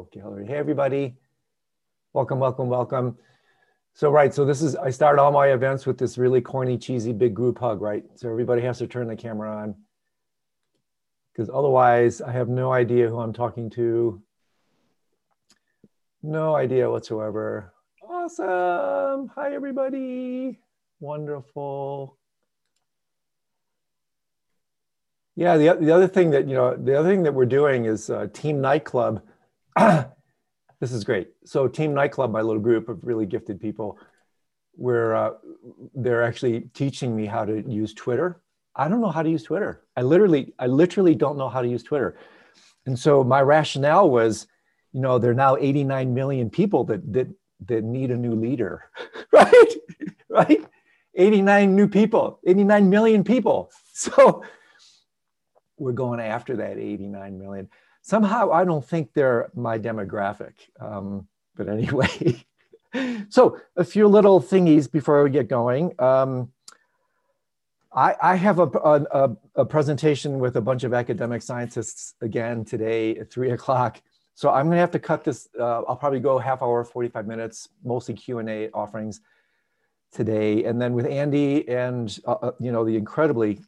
Okay, Hillary. Hey, everybody. Welcome, welcome, welcome. So, right, so this is, I start all my events with this really corny, cheesy big group hug, right? So everybody has to turn the camera on because otherwise I have no idea who I'm talking to. No idea whatsoever. Awesome. Hi, everybody. Wonderful. Yeah, the, the other thing that, you know, the other thing that we're doing is uh, Team Nightclub. this is great. So Team Nightclub, my little group of really gifted people, where uh, they're actually teaching me how to use Twitter. I don't know how to use Twitter. I literally, I literally don't know how to use Twitter. And so my rationale was, you know, there are now 89 million people that that that need a new leader, right? right? 89 new people, 89 million people. So we're going after that 89 million. Somehow, I don't think they're my demographic. Um, but anyway, so a few little thingies before we get going. Um, I, I, have a, a, a, presentation with a bunch of academic scientists again today at three o'clock. So I'm going to have to cut this. Uh, I'll probably go half hour, 45 minutes, mostly Q&A offerings today. And then with Andy and, uh, uh, you know, the incredibly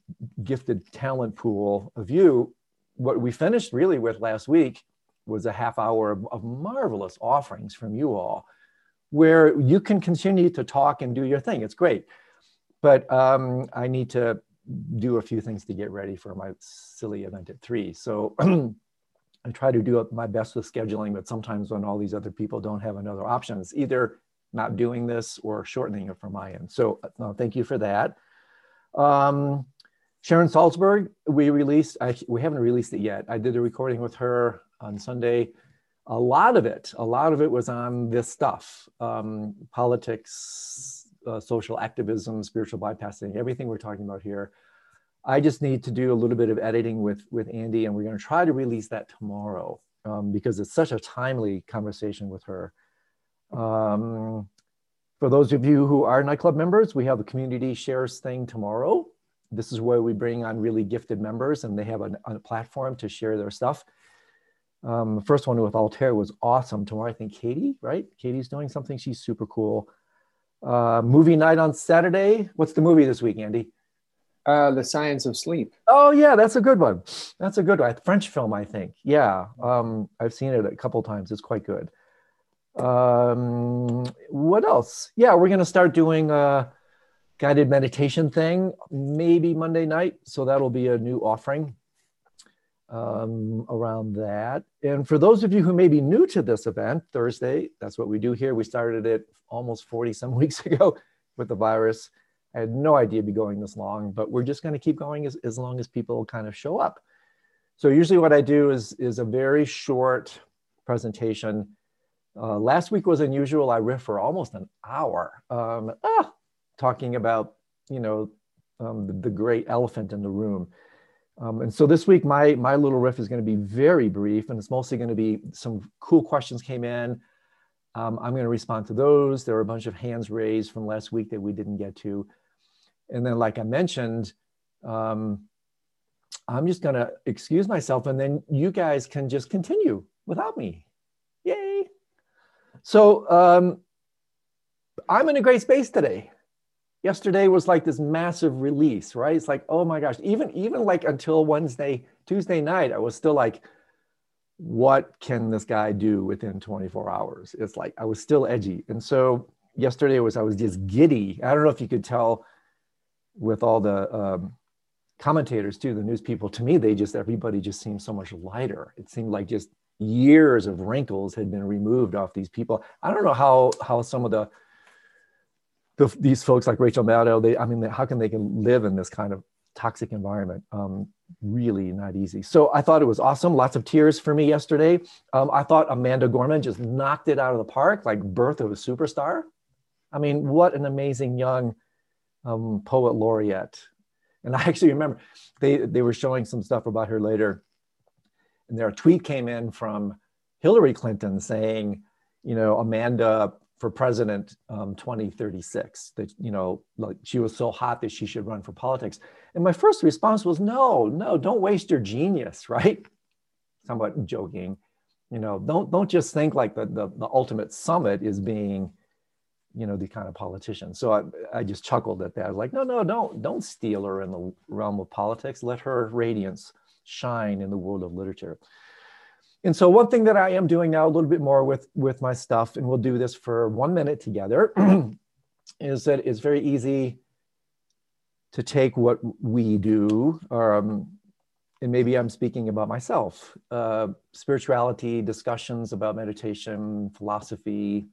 gifted talent pool of you, what we finished really with last week was a half hour of, of marvelous offerings from you all where you can continue to talk and do your thing. It's great. But um, I need to do a few things to get ready for my silly event at three. So I try to do my best with scheduling, but sometimes when all these other people don't have another option, it's either not doing this or shortening it from my end. So uh, thank you for that. Um, Sharon Salzberg, we released, I, we haven't released it yet. I did a recording with her on Sunday. A lot of it, a lot of it was on this stuff, um, politics, uh, social activism, spiritual bypassing, everything we're talking about here. I just need to do a little bit of editing with, with Andy and we're gonna try to release that tomorrow um, because it's such a timely conversation with her. Um, for those of you who are nightclub members, we have a community shares thing tomorrow. This is where we bring on really gifted members and they have a, a platform to share their stuff. Um, the first one with Altair was awesome. Tomorrow, I think Katie, right? Katie's doing something. She's super cool. Uh, movie night on Saturday. What's the movie this week, Andy? Uh, the Science of Sleep. Oh yeah, that's a good one. That's a good one. French film, I think. Yeah, um, I've seen it a couple times. It's quite good um, what else? Yeah, we're going to start doing a guided meditation thing maybe Monday night. So that'll be a new offering um, around that. And for those of you who may be new to this event, Thursday, that's what we do here. We started it almost 40 some weeks ago with the virus. I had no idea it'd be going this long, but we're just going to keep going as, as long as people kind of show up. So usually what I do is, is a very short presentation uh, last week was unusual. I riffed for almost an hour, um, ah, talking about you know um, the, the, great elephant in the room. Um, and so this week, my my little riff is going to be very brief, and it's mostly going to be some cool questions came in. Um, I'm going to respond to those. There were a bunch of hands raised from last week that we didn't get to, and then, like I mentioned, um, I'm just going to excuse myself, and then you guys can just continue without me. Yay! So um, I'm in a great space today. Yesterday was like this massive release, right? It's like, oh my gosh, even even like until Wednesday, Tuesday night, I was still like, what can this guy do within 24 hours? It's like I was still edgy. And so yesterday was I was just giddy. I don't know if you could tell with all the um, commentators too, the news people. To me, they just everybody just seemed so much lighter. It seemed like just years of wrinkles had been removed off these people. I don't know how how some of the, the these folks like Rachel Maddow, they I mean, how can they can live in this kind of toxic environment? Um, really not easy. So I thought it was awesome. Lots of tears for me yesterday. Um, I thought Amanda Gorman just knocked it out of the park, like birth of a superstar. I mean, what an amazing young um, poet laureate. And I actually remember they, they were showing some stuff about her later and there a tweet came in from Hillary Clinton saying, you know, Amanda for president um, 2036 that you know like she was so hot that she should run for politics and my first response was no no don't waste your genius right somewhat joking You know, don't don't just think like the the, the ultimate summit is being, you know, the kind of politician. So I, I just chuckled at that. I was like, no, no, don't don't steal her in the realm of politics. Let her radiance shine in the world of literature. And so one thing that I am doing now a little bit more with with my stuff, and we'll do this for one minute together, is that it's very easy to take what we do, um, and maybe I'm speaking about myself, uh, spirituality, discussions about meditation, philosophy,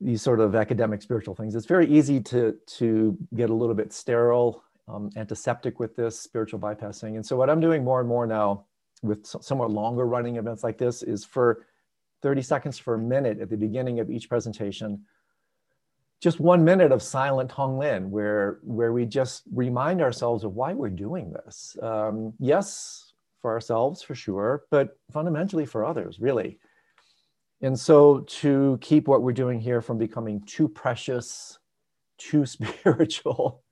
these sort of academic spiritual things. It's very easy to, to get a little bit sterile, um, antiseptic with this spiritual bypassing. And so what I'm doing more and more now with somewhat longer running events like this is for 30 seconds for a minute at the beginning of each presentation, just one minute of silent Tonglen where, where we just remind ourselves of why we're doing this. Um, yes, for ourselves, for sure, but fundamentally for others, really. And so to keep what we're doing here from becoming too precious, too spiritual,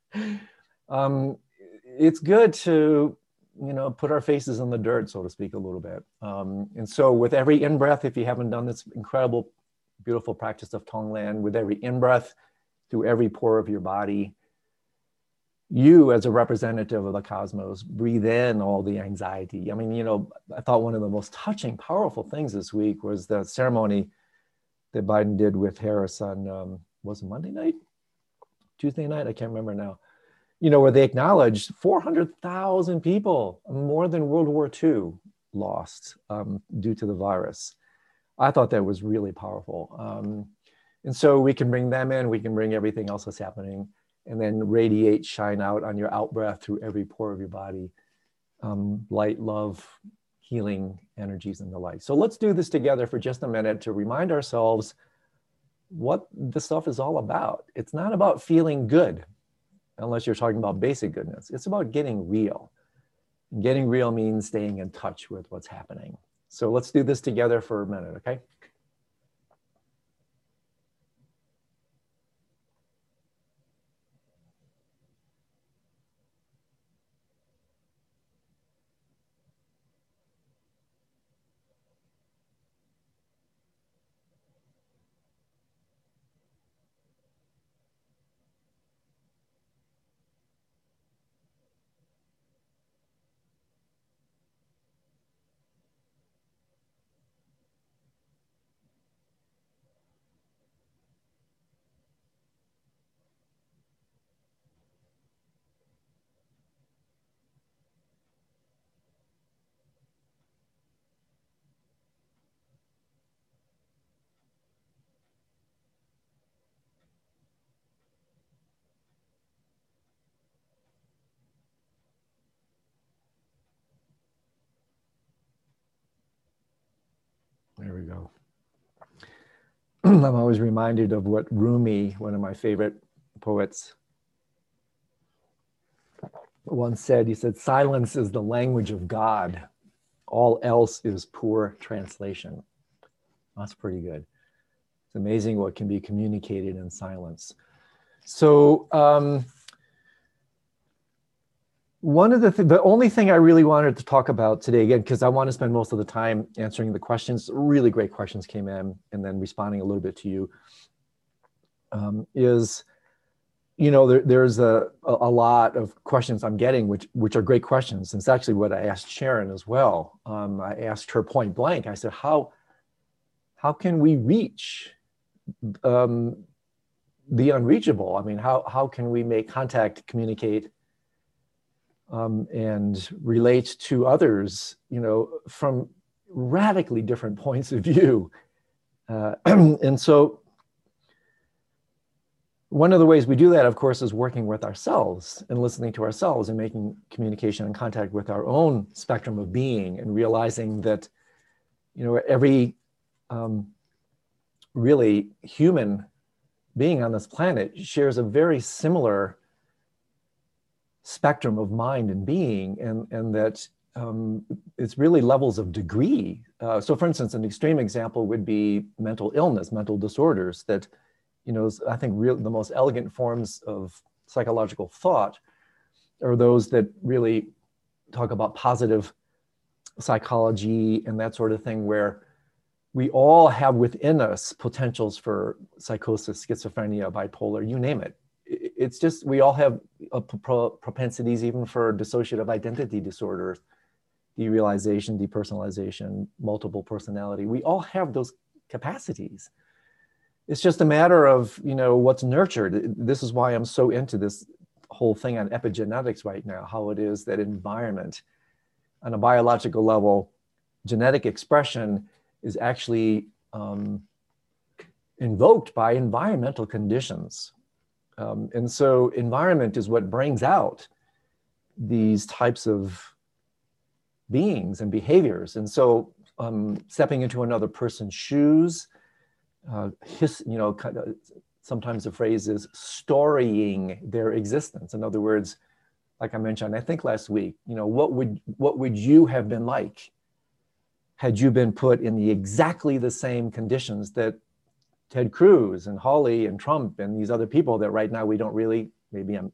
um, it's good to you know put our faces in the dirt so to speak a little bit um, and so with every in breath if you haven't done this incredible beautiful practice of Tonglen with every in breath through every pore of your body. You, as a representative of the cosmos, breathe in all the anxiety. I mean, you know, I thought one of the most touching, powerful things this week was the ceremony that Biden did with Harris on, um, was it Monday night? Tuesday night? I can't remember now. You know, where they acknowledged 400,000 people, more than World War II, lost um, due to the virus. I thought that was really powerful. Um, and so we can bring them in, we can bring everything else that's happening, and then radiate, shine out on your out breath through every pore of your body. Um, light, love, healing energies and the like. So let's do this together for just a minute to remind ourselves what this stuff is all about. It's not about feeling good, unless you're talking about basic goodness. It's about getting real. Getting real means staying in touch with what's happening. So let's do this together for a minute, okay? There we go. I'm always reminded of what Rumi, one of my favorite poets, once said. He said, Silence is the language of God, all else is poor translation. That's pretty good. It's amazing what can be communicated in silence. So, um, one of the th- the only thing I really wanted to talk about today again because I want to spend most of the time answering the questions. Really great questions came in, and then responding a little bit to you. Um, is you know there, there's a, a lot of questions I'm getting which which are great questions. And it's actually what I asked Sharon as well. Um, I asked her point blank. I said how how can we reach um, the unreachable? I mean how how can we make contact, communicate? Um, and relate to others, you know, from radically different points of view. Uh, and so one of the ways we do that, of course, is working with ourselves and listening to ourselves and making communication and contact with our own spectrum of being and realizing that, you know, every um, really human being on this planet shares a very similar spectrum of mind and being, and, and that um, it's really levels of degree. Uh, so, for instance, an extreme example would be mental illness, mental disorders. That, you know, I think real, the most elegant forms of psychological thought are those that really talk about positive psychology and that sort of thing, where we all have within us potentials for psychosis, schizophrenia, bipolar, you name it. It's just we all have pro- propensities even for dissociative identity disorders, derealization, depersonalization, multiple personality. We all have those capacities. It's just a matter of you know what's nurtured. This is why I'm so into this whole thing on epigenetics right now. How it is that environment, on a biological level, genetic expression is actually um, invoked by environmental conditions. Um, and so, environment is what brings out these types of beings and behaviors. And so, um, stepping into another person's shoes, uh, his, you know, kind of, sometimes the phrase is storying their existence. In other words, like I mentioned, I think last week, you know, what would what would you have been like had you been put in the exactly the same conditions that Ted Cruz and Hawley and Trump and these other people that right now we don't really, maybe I'm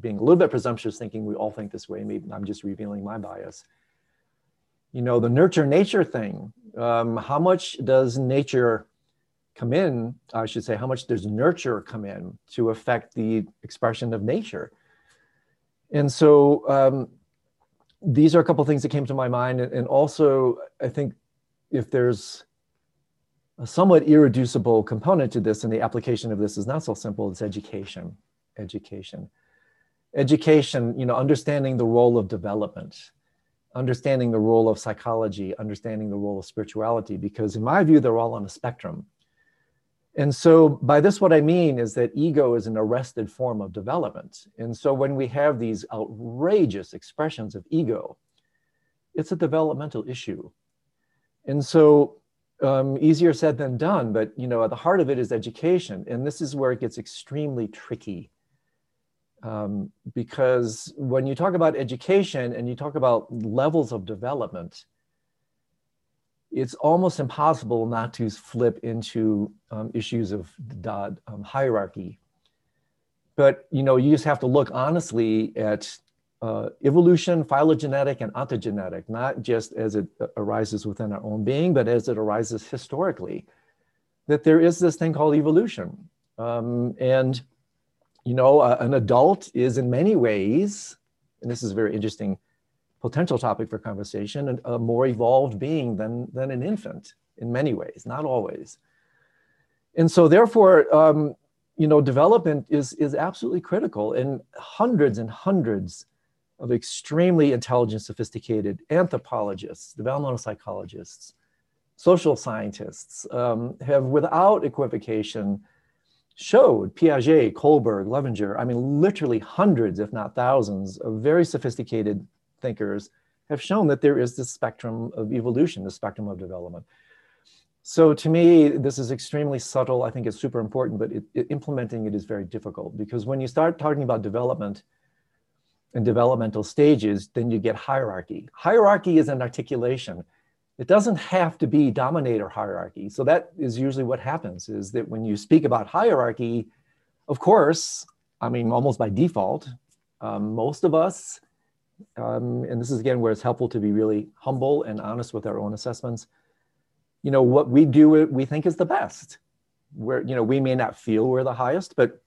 being a little bit presumptuous thinking we all think this way. Maybe I'm just revealing my bias. You know, the nurture nature thing. Um, how much does nature come in? I should say, how much does nurture come in to affect the expression of nature? And so, um, these are a couple things that came to my mind. And also, I think if there's a somewhat irreducible component to this, and the application of this is not so simple, it's education. Education. Education, you know, understanding the role of development, understanding the role of psychology, understanding the role of spirituality, because in my view, they're all on a spectrum. And so, by this, what I mean is that ego is an arrested form of development. And so, when we have these outrageous expressions of ego, it's a developmental issue. And so, um, easier said than done, but you know, at the heart of it is education, and this is where it gets extremely tricky. Um, because when you talk about education and you talk about levels of development, it's almost impossible not to flip into um, issues of the um, hierarchy. But you know, you just have to look honestly at uh, evolution, phylogenetic, and ontogenetic, not just as it arises within our own being, but as it arises historically. That there is this thing called evolution, um, and you know, uh, an adult is in many ways, and this is a very interesting potential topic for conversation, a more evolved being than, than an infant in many ways, not always. And so therefore, um, you know, development is, is absolutely critical and hundreds and hundreds of extremely intelligent, sophisticated anthropologists, developmental psychologists, social scientists um, have without equivocation showed Piaget, Kohlberg, Loevinger, I mean, literally hundreds, if not thousands, of very sophisticated thinkers have shown that there is this spectrum of evolution, the spectrum of development. So to me, this is extremely subtle. I think it's super important, but it, it, implementing it is very difficult because when you start talking about development and developmental stages, then you get hierarchy. Hierarchy is an articulation. It doesn't have to be dominator hierarchy. So that is usually what happens is that when you speak about hierarchy, of course, I mean, almost by default, um, most of us um, and this is again where it's helpful to be really humble and honest with our own assessments. You know, what we do, we think is the best. Where, you know, we may not feel we're the highest, but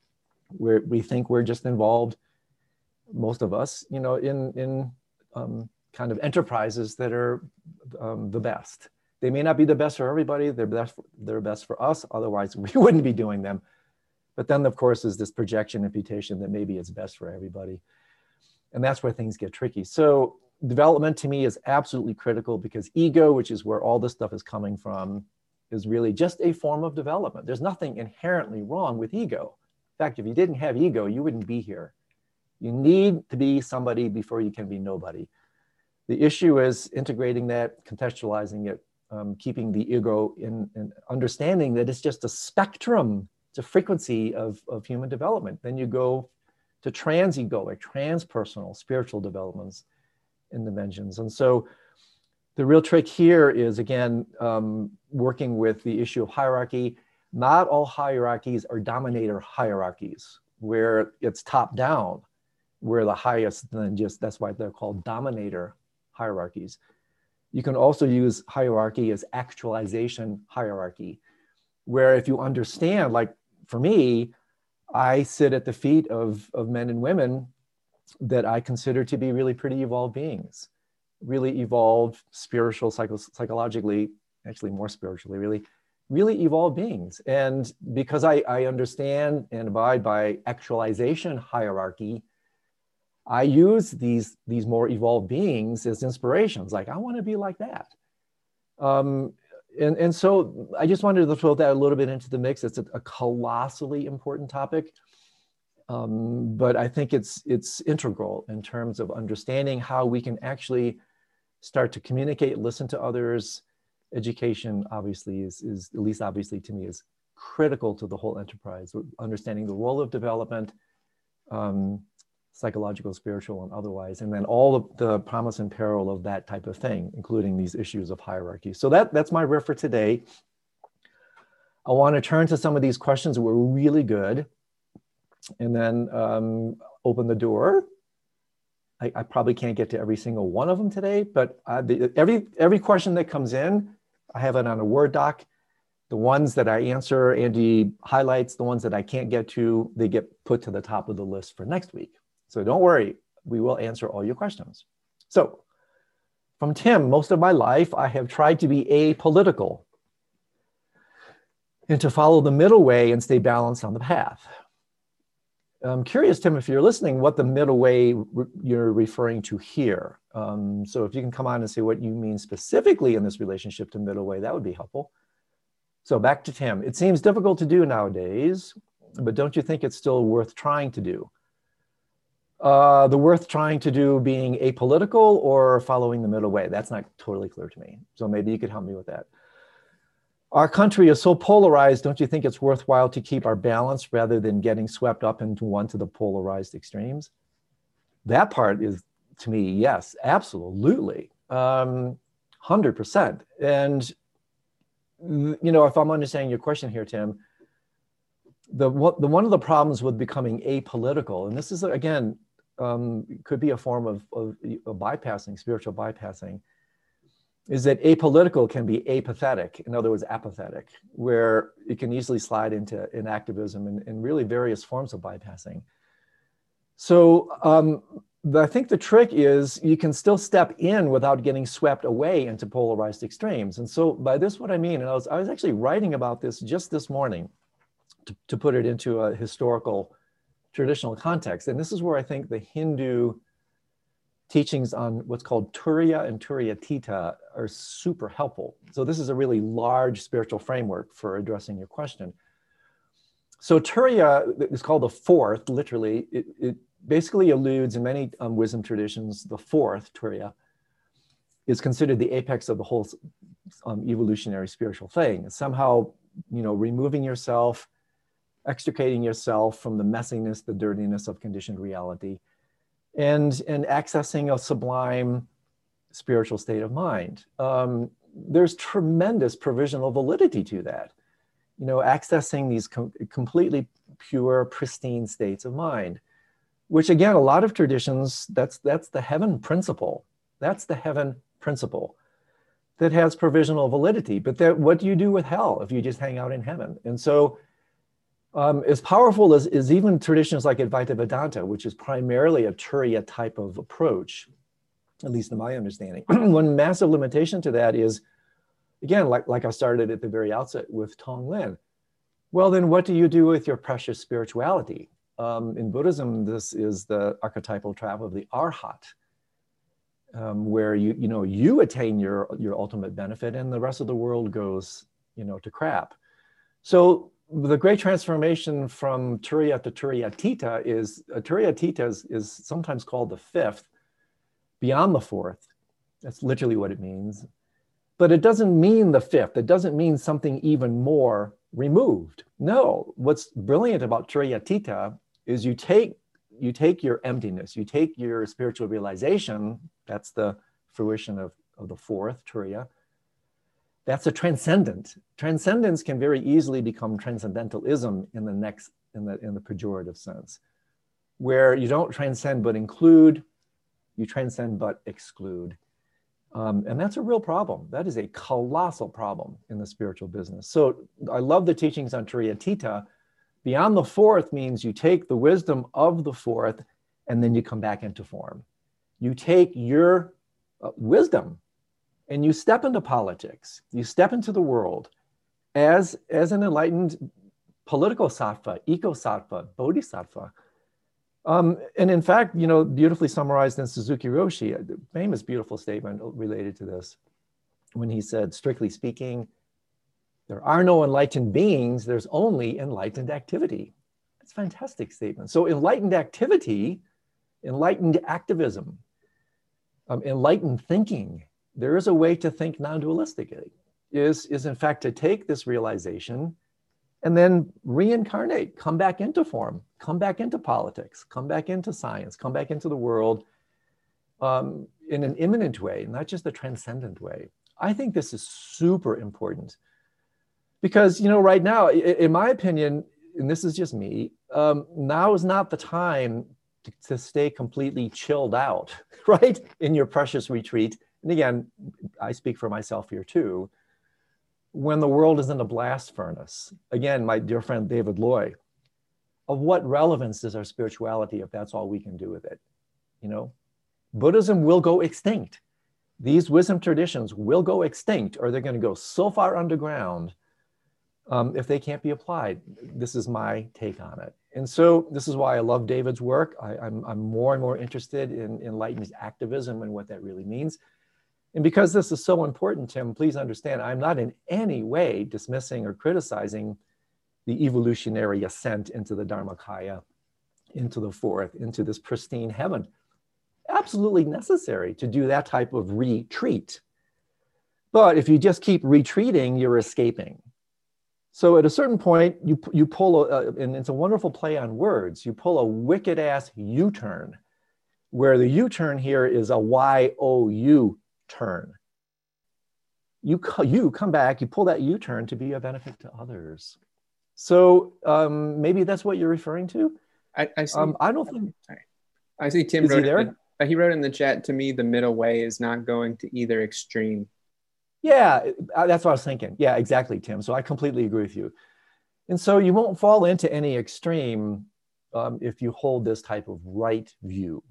we're, we think we're just involved, most of us, you know, in, in um, kind of enterprises that are um, the best. They may not be the best for everybody. They're best, for, they're best for us. Otherwise, we wouldn't be doing them. But then, of course, is this projection imputation that maybe it's best for everybody. And that's where things get tricky. So development to me is absolutely critical because ego, which is where all this stuff is coming from, is really just a form of development. There's nothing inherently wrong with ego. In fact, if you didn't have ego, you wouldn't be here. You need to be somebody before you can be nobody. The issue is integrating that, contextualizing it, um, keeping the ego in, in, understanding that it's just a spectrum, it's a frequency of, of human development. Then you go to trans-egoic, transpersonal, spiritual developments and dimensions. And so the real trick here is, again, um, working with the issue of hierarchy. Not all hierarchies are dominator hierarchies, where it's top down, where the highest, then just that's why they're called dominator hierarchies. You can also use hierarchy as actualization hierarchy, where if you understand, like for me, I sit at the feet of, of men and women that I consider to be really pretty evolved beings, really evolved, spiritual, psycho- psychologically, actually more spiritually, really, really evolved beings. And because I, I understand and abide by actualization hierarchy, I use these, these more evolved beings as inspirations. Like, I want to be like that. Um, and, and so I just wanted to throw that a little bit into the mix. It's a, a colossally important topic. Um, but I think it's, it's integral in terms of understanding how we can actually start to communicate, listen to others. Education obviously is, is at least obviously to me, is critical to the whole enterprise, understanding the role of development, um, psychological, spiritual, and otherwise, and then all of the promise and peril of that type of thing, including these issues of hierarchy. So that, that's my riff for today. I want to turn to some of these questions that were really good and then um, open the door. I, I, probably can't get to every single one of them today, but uh, the, every, every question that comes in, I have it on a Word doc. The ones that I answer, Andy highlights. The ones that I can't get to, they get put to the top of the list for next week. So don't worry, we will answer all your questions. So from Tim, most of my life, I have tried to be apolitical and to follow the middle way and stay balanced on the path. I'm curious, Tim, if you're listening, what the middle way re you're referring to here. Um, so if you can come on and say what you mean specifically in this relationship to middle way, that would be helpful. So back to Tim. It seems difficult to do nowadays, but don't you think it's still worth trying to do? Uh, the worth trying to do being apolitical or following the middle way? That's not totally clear to me. So maybe you could help me with that. Our country is so polarized, don't you think it's worthwhile to keep our balance rather than getting swept up into one to the polarized extremes? That part is, to me, yes, absolutely. Um, 100%. And, you know, if I'm understanding your question here, Tim, the, the one of the problems with becoming apolitical, and this is again um, could be a form of, of, of, bypassing, spiritual bypassing, is that apolitical can be apathetic, in other words, apathetic, where it can easily slide into inactivism and, and really various forms of bypassing. So um, I think the trick is you can still step in without getting swept away into polarized extremes. And so by this, what I mean, and I was, I was actually writing about this just this morning to, to put it into a historical traditional context. And this is where I think the Hindu teachings on what's called Turiya and Turiyatita are super helpful. So this is a really large spiritual framework for addressing your question. So Turiya is called the fourth, literally. It, it basically alludes in many um, wisdom traditions, the fourth, Turiya, is considered the apex of the whole um, evolutionary spiritual thing. Somehow, you know, removing yourself extricating yourself from the messiness, the dirtiness of conditioned reality, and, and accessing a sublime spiritual state of mind. Um, there's tremendous provisional validity to that. You know, accessing these com completely pure, pristine states of mind, which again, a lot of traditions, that's, that's the heaven principle. That's the heaven principle that has provisional validity. But that, what do you do with hell if you just hang out in heaven? And so um, as powerful as, as even traditions like Advaita Vedanta, which is primarily a Turiya type of approach, at least in my understanding. One massive limitation to that is, again, like, like I started at the very outset with Tonglen. Well, then what do you do with your precious spirituality? Um, in Buddhism, this is the archetypal trap of the arhat, um, where you, you know, you attain your, your ultimate benefit and the rest of the world goes, you know, to crap. So the great transformation from Turiya to Turiyatita is uh, Turiyatita is, is sometimes called the fifth, beyond the fourth. That's literally what it means. But it doesn't mean the fifth. It doesn't mean something even more removed. No, what's brilliant about Turiyatita is you take you take your emptiness, you take your spiritual realization. That's the fruition of, of the fourth Turiya that's a transcendent. Transcendence can very easily become transcendentalism in the next, in the, in the pejorative sense, where you don't transcend but include, you transcend but exclude. Um, and that's a real problem. That is a colossal problem in the spiritual business. So I love the teachings on Turiyatita. Beyond the fourth means you take the wisdom of the fourth and then you come back into form. You take your uh, wisdom and you step into politics, you step into the world as, as an enlightened political sattva, eco sattva, bodhisattva. Um, and in fact, you know, beautifully summarized in Suzuki Roshi, a famous, beautiful statement related to this, when he said, strictly speaking, there are no enlightened beings, there's only enlightened activity. That's a fantastic statement. So, enlightened activity, enlightened activism, um, enlightened thinking, there is a way to think non dualistically, is, is in fact to take this realization and then reincarnate, come back into form, come back into politics, come back into science, come back into the world um, in an immanent way, not just a transcendent way. I think this is super important because, you know, right now, in my opinion, and this is just me, um, now is not the time to, to stay completely chilled out, right, in your precious retreat. And again, I speak for myself here too when the world is in a blast furnace. Again, my dear friend David Loy, of what relevance is our spirituality if that's all we can do with it? You know, Buddhism will go extinct. These wisdom traditions will go extinct, or they're going to go so far underground um, if they can't be applied. This is my take on it. And so, this is why I love David's work. I, am more and more interested in enlightened activism and what that really means. And because this is so important, Tim, please understand I'm not in any way dismissing or criticizing the evolutionary ascent into the Dharmakaya, into the fourth, into this pristine heaven. Absolutely necessary to do that type of retreat. But if you just keep retreating, you're escaping. So at a certain point, you, you pull, a, and it's a wonderful play on words, you pull a wicked ass U turn, where the U turn here is a Y O U turn. You, you come back, you pull that U turn to be a benefit to others. So um, maybe that's what you're referring to. I, I, see, um, I don't think. I see Tim wrote he, there? The, he wrote in the chat to me the middle way is not going to either extreme. Yeah, uh, that's what I was thinking. Yeah, exactly, Tim. So I completely agree with you. And so you won't fall into any extreme um, if you hold this type of right view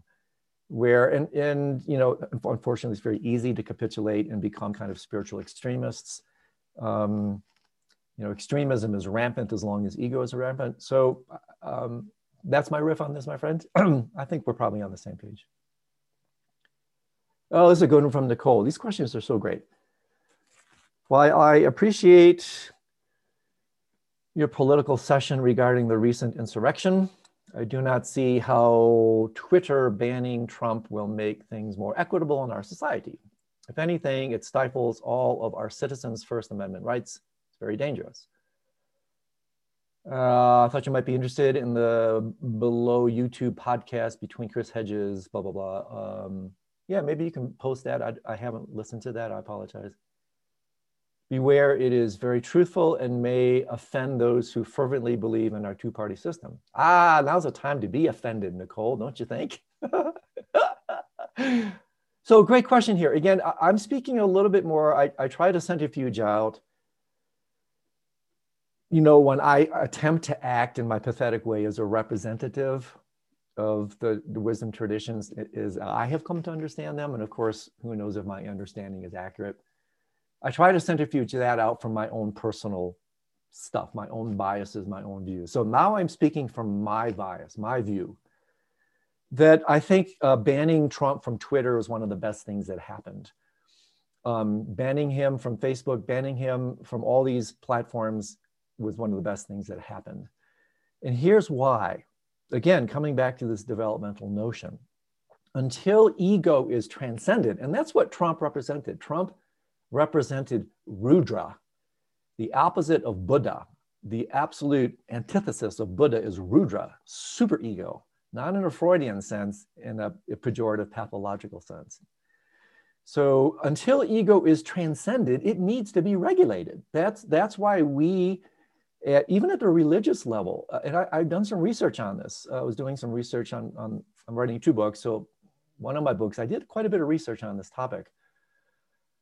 where and and you know unfortunately it's very easy to capitulate and become kind of spiritual extremists. Um, you know extremism is rampant as long as ego is rampant. So um, that's my riff on this my friend. I think we're probably on the same page. Oh this is a good one from nicole. These questions are so great. I, I appreciate your political session regarding the recent insurrection I do not see how Twitter banning Trump will make things more equitable in our society. If anything, it stifles all of our citizens' First Amendment rights. It's very dangerous. Uh, I thought you might be interested in the below YouTube podcast between Chris Hedges, blah, blah, blah. Um, yeah, maybe you can post that. I, I haven't listened to that. I apologize. Beware, it is very truthful and may offend those who fervently believe in our two party system. Ah, now's the time to be offended, Nicole, don't you think? so, great question here. Again, I'm speaking a little bit more. I, I try to centrifuge out. You know, when I attempt to act in my pathetic way as a representative of the, the wisdom traditions, is I have come to understand them. And of course, who knows if my understanding is accurate I try to centrifuge that out from my own personal stuff, my own biases, my own views. So now I'm speaking from my bias, my view, that I think uh, banning Trump from Twitter was one of the best things that happened. Um, banning him from Facebook, banning him from all these platforms was one of the best things that happened. And here's why. Again, coming back to this developmental notion. Until ego is transcended, and that's what Trump represented. Trump represented Rudra, the opposite of Buddha. The absolute antithesis of Buddha is Rudra, superego, not in a Freudian sense, in a, a pejorative pathological sense. So until ego is transcended, it needs to be regulated. That's, that's why we, at, even at the religious level, uh, and I, have done some research on this. Uh, I was doing some research on, on, I'm writing two books. So one of my books, I did quite a bit of research on this topic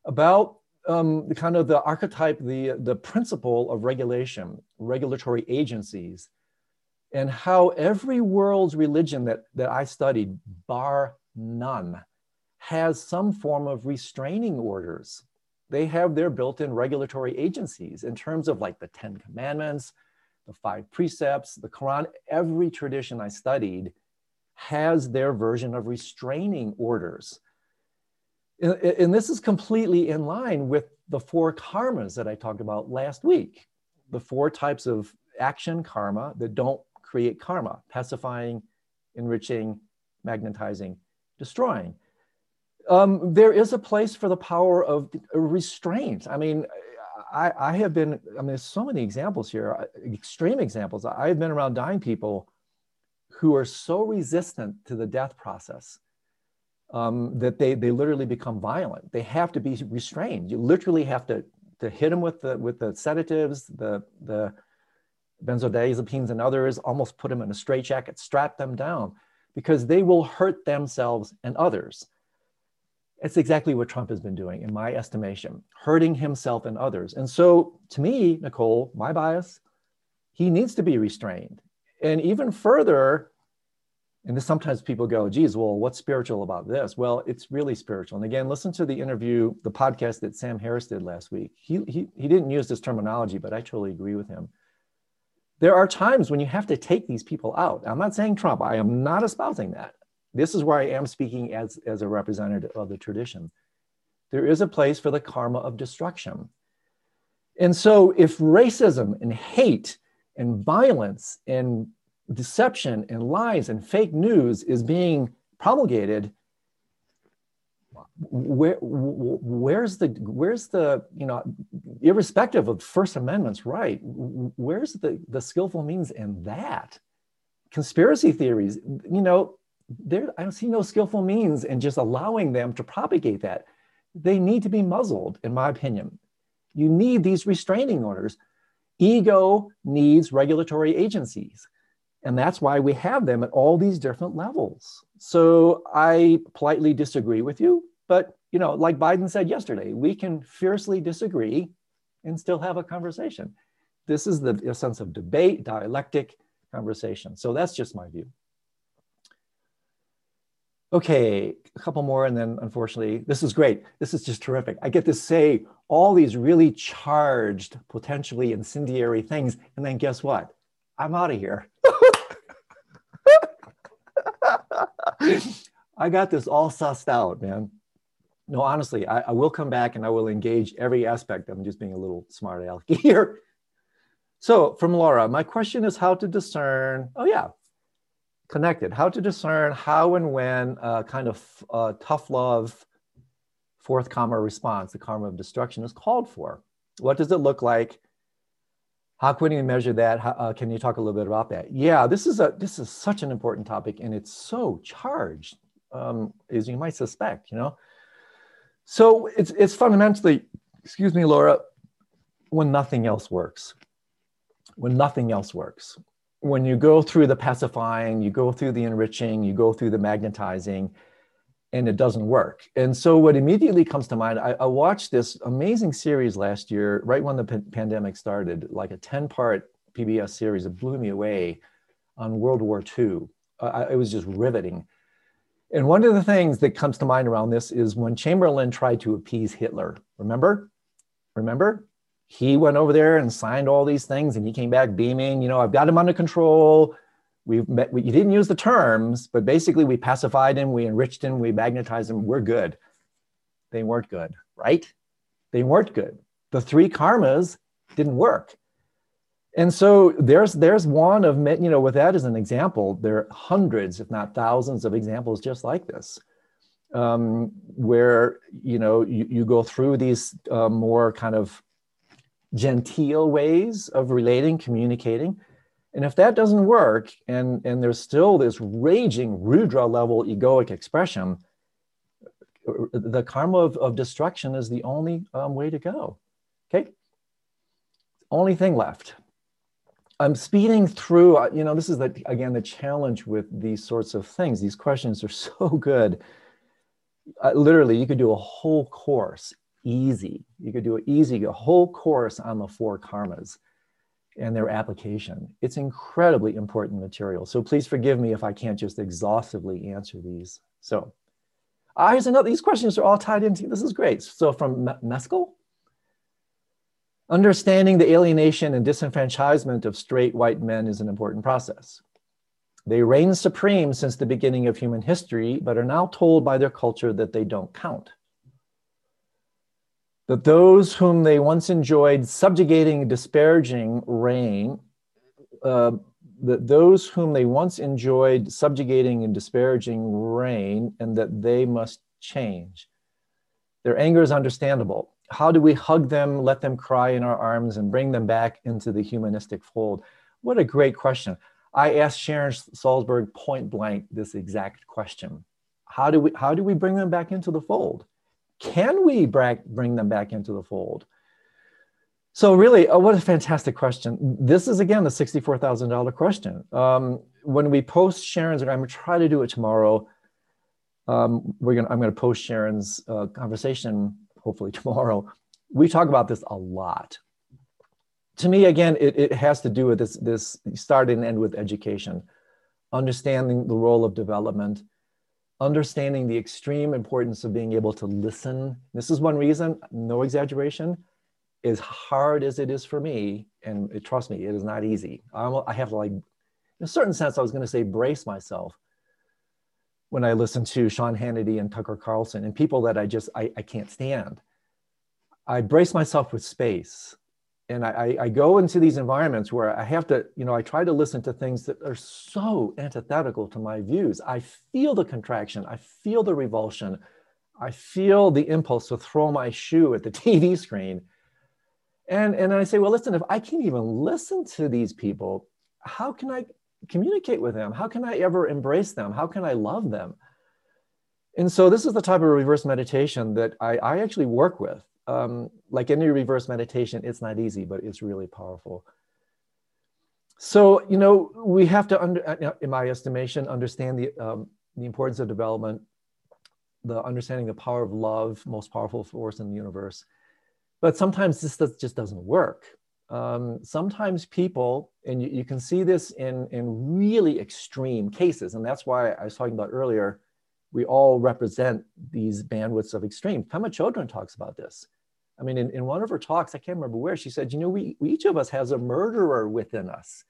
about um, kind of the archetype, the, the principle of regulation, regulatory agencies, and how every world's religion that, that I studied, bar none, has some form of restraining orders. They have their built in regulatory agencies in terms of like the Ten Commandments, the five precepts, the Quran. Every tradition I studied has their version of restraining orders. And this is completely in line with the four karmas that I talked about last week. The four types of action karma that don't create karma pacifying, enriching, magnetizing, destroying. Um, there is a place for the power of restraint. I mean, I, I, have been, I mean, there's so many examples here, uh, extreme examples. I've been around dying people who are so resistant to the death process um, that they, they literally become violent. They have to be restrained. You literally have to, to hit them with the, with the sedatives, the, the benzodiazepines and others, almost put them in a straitjacket, strap them down because they will hurt themselves and others. It's exactly what Trump has been doing, in my estimation, hurting himself and others. And so, to me, Nicole, my bias, he needs to be restrained. And even further, and this, sometimes people go, geez, well, what's spiritual about this? Well, it's really spiritual. And again, listen to the interview, the podcast that Sam Harris did last week. He, he, he didn't use this terminology, but I totally agree with him. There are times when you have to take these people out. I'm not saying Trump, I am not espousing that. This is where I am speaking as, as a representative of the tradition. There is a place for the karma of destruction. And so, if racism and hate and violence and deception and lies and fake news is being promulgated where where's the where's the you know irrespective of first amendment's right where's the the skillful means in that? Conspiracy theories you know there i don't see no skillful means in just allowing them to propagate that. They need to be muzzled in my opinion. You need these restraining orders. Ego needs regulatory agencies and that's why we have them at all these different levels. So I politely disagree with you, but you know, like Biden said yesterday, we can fiercely disagree and still have a conversation. This is the sense of debate, dialectic conversation. So that's just my view. Okay, a couple more, and then unfortunately, this is great. This is just terrific. I get to say all these really charged, potentially incendiary things, and then guess what? I'm out of here. I got this all sussed out, man. No, honestly, I, I, will come back and I will engage every aspect. I'm just being a little smart aleck here. So, from Laura, my question is how to discern, oh, yeah, connected, how to discern how and when a kind of uh, tough love, fourth karma response, the karma of destruction, is called for. What does it look like? How can we measure that? How, uh, can you talk a little bit about that? Yeah, this is a this is such an important topic, and it's so charged, um, as you might suspect. You know, so it's it's fundamentally, excuse me, Laura, when nothing else works, when nothing else works, when you go through the pacifying, you go through the enriching, you go through the magnetizing, and it doesn't work. And so, what immediately comes to mind, I, I watched this amazing series last year, right when the p- pandemic started, like a 10 part PBS series. It blew me away on World War II. Uh, it was just riveting. And one of the things that comes to mind around this is when Chamberlain tried to appease Hitler. Remember? Remember? He went over there and signed all these things and he came back beaming, you know, I've got him under control we met, we, you didn't use the terms, but basically we pacified him, we enriched him, we magnetized him. We're good. They weren't good, right? They weren't good. The three karmas didn't work. And so there's there's one of you know with that as an example, there are hundreds, if not thousands, of examples just like this, um, where you know you, you go through these uh, more kind of genteel ways of relating, communicating, and if that doesn't work, and, and there's still this raging Rudra level egoic expression, the karma of, of destruction is the only um, way to go. Okay? Only thing left. I'm speeding through, uh, you know, this is the, again the challenge with these sorts of things. These questions are so good. Uh, literally, you could do a whole course easy. You could do it easy, a whole course on the four karmas and their application. It's incredibly important material. So please forgive me if I can't just exhaustively answer these. So uh, here's another, these questions are all tied into, this is great. So from Mescal, understanding the alienation and disenfranchisement of straight white men is an important process. They reign supreme since the beginning of human history, but are now told by their culture that they don't count that those whom they once enjoyed subjugating, disparaging reign, uh, that those whom they once enjoyed subjugating and disparaging reign, and that they must change. Their anger is understandable. How do we hug them, let them cry in our arms, and bring them back into the humanistic fold? What a great question. I asked Sharon Salzberg point blank this exact question. How do we, how do we bring them back into the fold? Can we bring them back into the fold? So really, uh, what a fantastic question. This is again the $64,000 question. Um, when we post Sharon's, I'm gonna try to do it tomorrow. Um, we're gonna, I'm gonna post Sharon's uh, conversation hopefully tomorrow. We talk about this a lot. To me, again, it, it has to do with this, this start and end with education, understanding the role of development, understanding the extreme importance of being able to listen. This is one reason, no exaggeration, as hard as it is for me, and it, trust me, it is not easy. I'm, I have to like, in a certain sense, I was going to say brace myself when I listen to Sean Hannity and Tucker Carlson and people that I just I, I can't stand. I brace myself with space and I, I, go into these environments where I have to, you know, I try to listen to things that are so antithetical to my views. I feel the contraction, I feel the revulsion, I feel the impulse to throw my shoe at the TV screen. And, and I say, well, listen, if I can't even listen to these people, how can I communicate with them? How can I ever embrace them? How can I love them? And so this is the type of reverse meditation that I, I actually work with um, like any reverse meditation, it's not easy, but it's really powerful. So, you know, we have to, under, uh, in my estimation, understand the, um, the importance of development, the understanding the power of love, most powerful force in the universe. But sometimes this does, just doesn't work. Um, sometimes people, and you, you, can see this in, in really extreme cases, and that's why I was talking about earlier, we all represent these bandwidths of extreme. Pema Chodron talks about this. I mean, in, in one of her talks, I can't remember where, she said, you know, we, we, each of us has a murderer within us.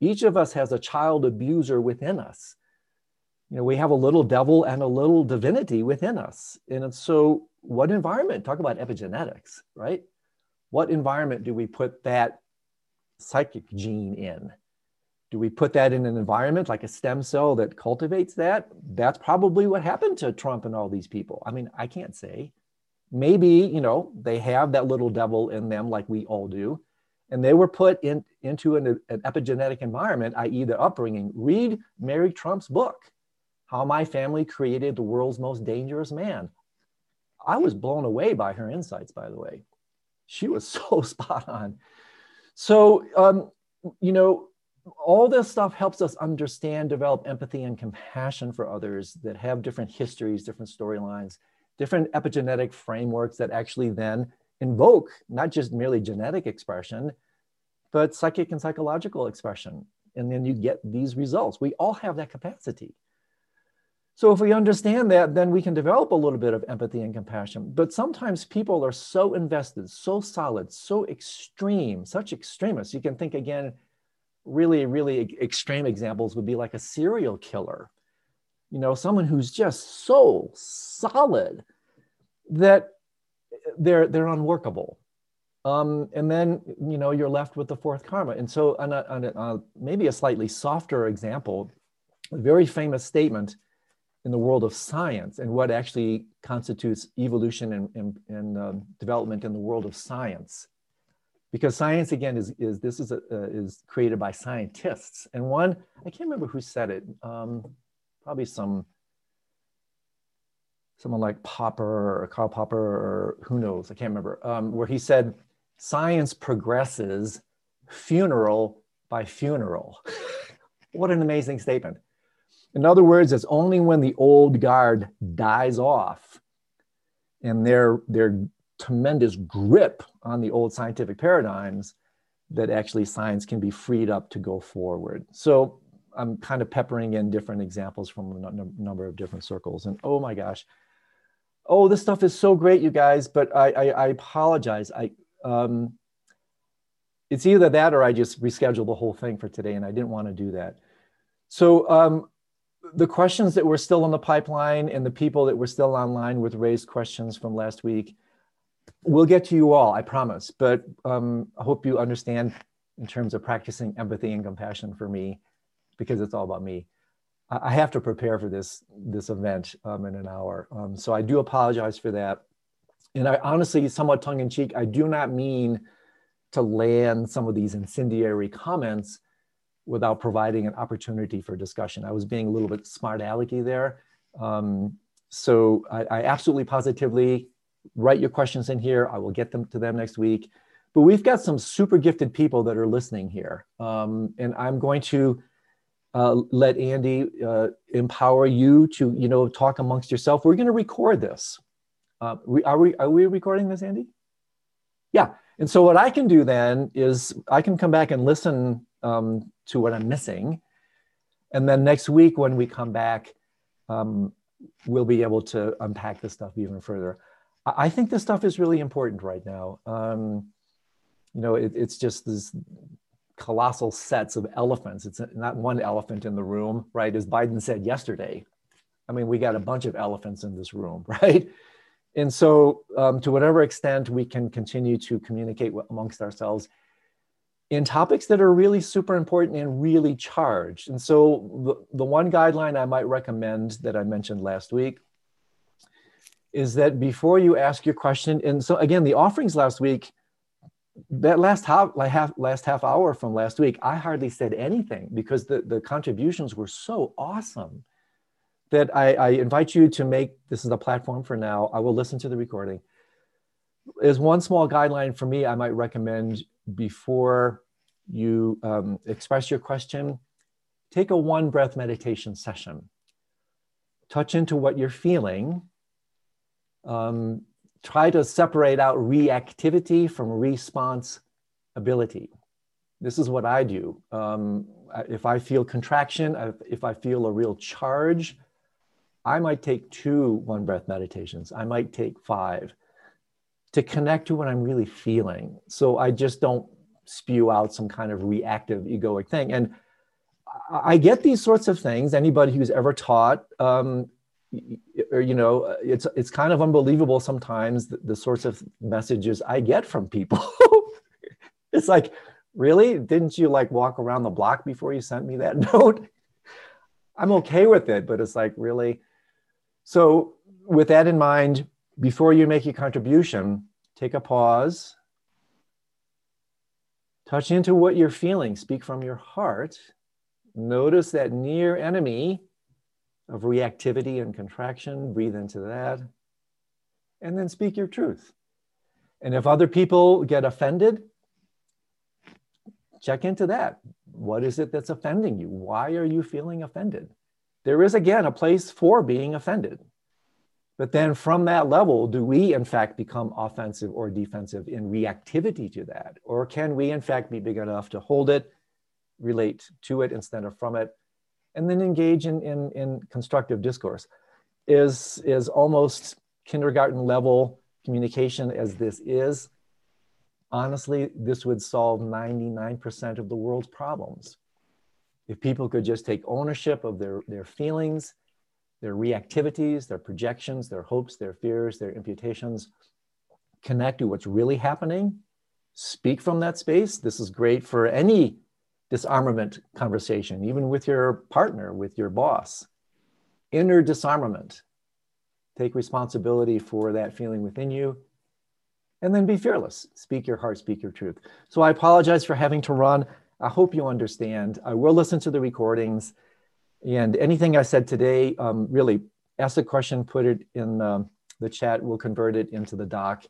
Each of us has a child abuser within us. You know, we have a little devil and a little divinity within us. And so, what environment? Talk about epigenetics, right? What environment do we put that psychic gene in? Do we put that in an environment like a stem cell that cultivates that? That's probably what happened to Trump and all these people. I mean, I can't say maybe you know they have that little devil in them like we all do. And they were put in, into an, an epigenetic environment i.e the upbringing. Read mary trump's book how my family created the world's most dangerous man. I was blown away by her insights by the way. She was so spot on. So um, you know all this stuff helps us understand develop empathy and compassion for others that have different histories different storylines different epigenetic frameworks that actually then invoke not just merely genetic expression, but psychic and psychological expression. And then you get these results. We all have that capacity. So if we understand that, then we can develop a little bit of empathy and compassion. But sometimes people are so invested, so solid, so extreme, such extremists. You can think again, really, really extreme examples would be like a serial killer you know, someone who's just so solid that they're they're unworkable. Um, and then you know you're left with the fourth karma. And so, on a, on a, uh, maybe a slightly softer example, a very famous statement in the world of science and what actually constitutes evolution and, and, and um, development in the world of science because science again is, is this is, a, uh, is created by scientists and one i can't remember who said it um, probably some someone like Popper or Karl Popper or who knows, I can't remember, um, where he said, science progresses funeral by funeral. what an amazing statement. In other words, it's only when the old guard dies off and their, their tremendous grip on the old scientific paradigms that actually science can be freed up to go forward. So I'm kind of peppering in different examples from a number of different circles. And oh my gosh, oh, this stuff is so great, you guys, but I, I, I apologize. I, um, it's either that or I just rescheduled the whole thing for today and I didn't want to do that. So um, the questions that were still in the pipeline and the people that were still online with raised questions from last week, we'll get to you all, I promise. But um, I hope you understand in terms of practicing empathy and compassion for me, because it's all about me. I have to prepare for this this event um, in an hour, um, so I do apologize for that. And I honestly, somewhat tongue in cheek, I do not mean to land some of these incendiary comments without providing an opportunity for discussion. I was being a little bit smart alecky there. Um, so I, I, absolutely positively write your questions in here. I will get them to them next week. But we've got some super gifted people that are listening here. Um, and I'm going to uh, let Andy uh, empower you to, you know, talk amongst yourself. We're going to record this. Uh, are, we, are we recording this, Andy? Yeah. And so what I can do then is I can come back and listen um, to what I'm missing. And then next week when we come back, um, we'll be able to unpack this stuff even further. I think this stuff is really important right now. Um, you know, it, it's just this colossal sets of elephants. It's not one elephant in the room, right? As Biden said yesterday. I mean, we got a bunch of elephants in this room, right? And so, um, to whatever extent we can continue to communicate amongst ourselves in topics that are really super important and really charged. And so, the, the one guideline I might recommend that I mentioned last week is that before you ask your question, and so again, the offerings last week, that last half, like half last half hour from last week, I hardly said anything because the, the contributions were so awesome that I, I invite you to make this is a platform for now. I will listen to the recording. Is one small guideline for me, I might recommend before you um, express your question, take a one breath meditation session. Touch into what you're feeling. Um, try to separate out reactivity from response ability. This is what I do. Um, if I feel contraction, if I feel a real charge, I might take two one breath meditations. I might take five to connect to what I'm really feeling. So I just don't spew out some kind of reactive egoic thing. And I get these sorts of things. Anybody who's ever taught, um, you know, uh, it's it's kind of unbelievable sometimes the, the sorts of messages I get from people. it's like, really? Didn't you like walk around the block before you sent me that note? I'm okay with it, but it's like, really? So, with that in mind, before you make your contribution, take a pause, touch into what you're feeling, speak from your heart. Notice that near enemy of reactivity and contraction, breathe into that, and then speak your truth. And if other people get offended, check into that. What is it that's offending you? Why are you feeling offended? there is again a place for being offended. But then from that level, do we in fact become offensive or defensive in reactivity to that? Or can we in fact be big enough to hold it, relate to it instead of from it, and then engage in, in, in constructive discourse? Is, is almost kindergarten level communication as this is, honestly, this would solve 99% of the world's problems if people could just take ownership of their, their feelings, their reactivities, their projections, their hopes, their fears, their imputations, connect to what's really happening, speak from that space. This is great for any disarmament conversation, even with your partner, with your boss. Inner disarmament. Take responsibility for that feeling within you. And then be fearless. Speak your heart, speak your truth. So I apologize for having to run. I hope you understand. I will listen to the recordings. And anything I said today, um, really ask a question, put it in um, the chat. We'll convert it into the doc.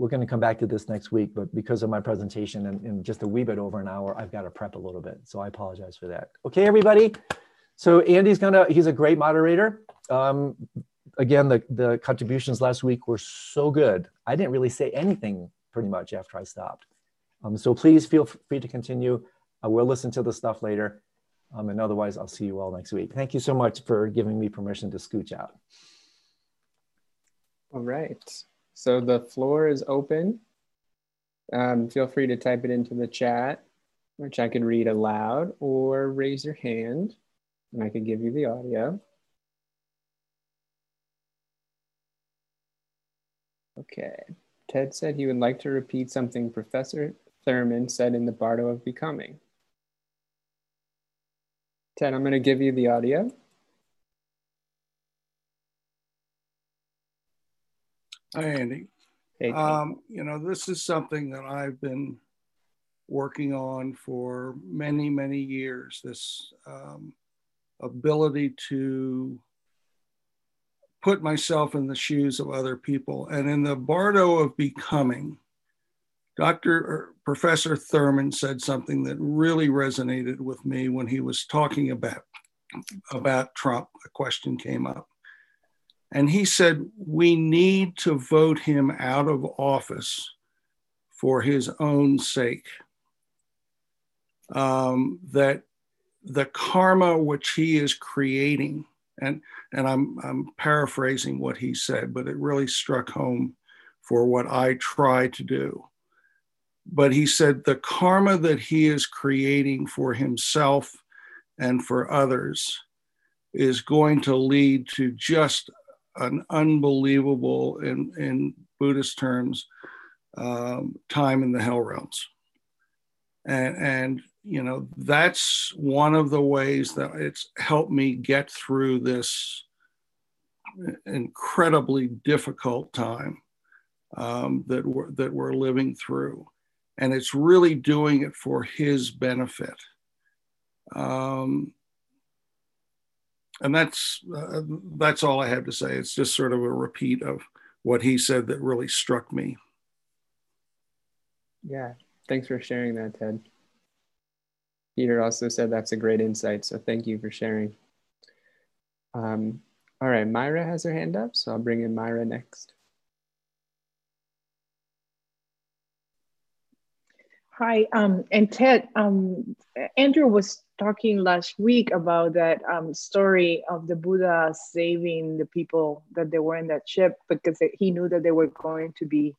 We're going to come back to this next week, but because of my presentation and, just a wee bit over an hour, I've got to prep a little bit. So I apologize for that. Okay, everybody. So Andy's going to, he's a great moderator. Um, again, the, the contributions last week were so good. I didn't really say anything pretty much after I stopped. Um, so please feel free to continue. I will listen to the stuff later. Um, and otherwise, I'll see you all next week. Thank you so much for giving me permission to scooch out. All right. So the floor is open. Um, feel free to type it into the chat, which I could read aloud, or raise your hand and I could give you the audio. Okay. Ted said he would like to repeat something Professor Thurman said in the Bardo of Becoming. Ted, I'm going to give you the audio. Hi, Andy. Hey, um, you know, this is something that I've been working on for many, many years. This um, ability to put myself in the shoes of other people. And in the Bardo of Becoming, Dr. Professor Thurman said something that really resonated with me when he was talking about, about Trump. A question came up. And he said, We need to vote him out of office for his own sake. Um, that the karma which he is creating, and, and I'm, I'm paraphrasing what he said, but it really struck home for what I try to do. But he said, the karma that he is creating for himself and for others is going to lead to just an unbelievable, in, in Buddhist terms, um, time in the hell realms. And, and, you know, that's one of the ways that it's helped me get through this incredibly difficult time um, that, we're, that we're living through. And it's really doing it for his benefit. Um, and that's uh, that's all I have to say. It's just sort of a repeat of what he said that really struck me. Yeah, thanks for sharing that, Ted. Peter also said that's a great insight, so thank you for sharing. Um, all right, Myra has her hand up, so I'll bring in Myra next. Hi, um, and Ted, um, Andrew was talking last week about that um, story of the Buddha saving the people that they were in that ship because he knew that they were going to be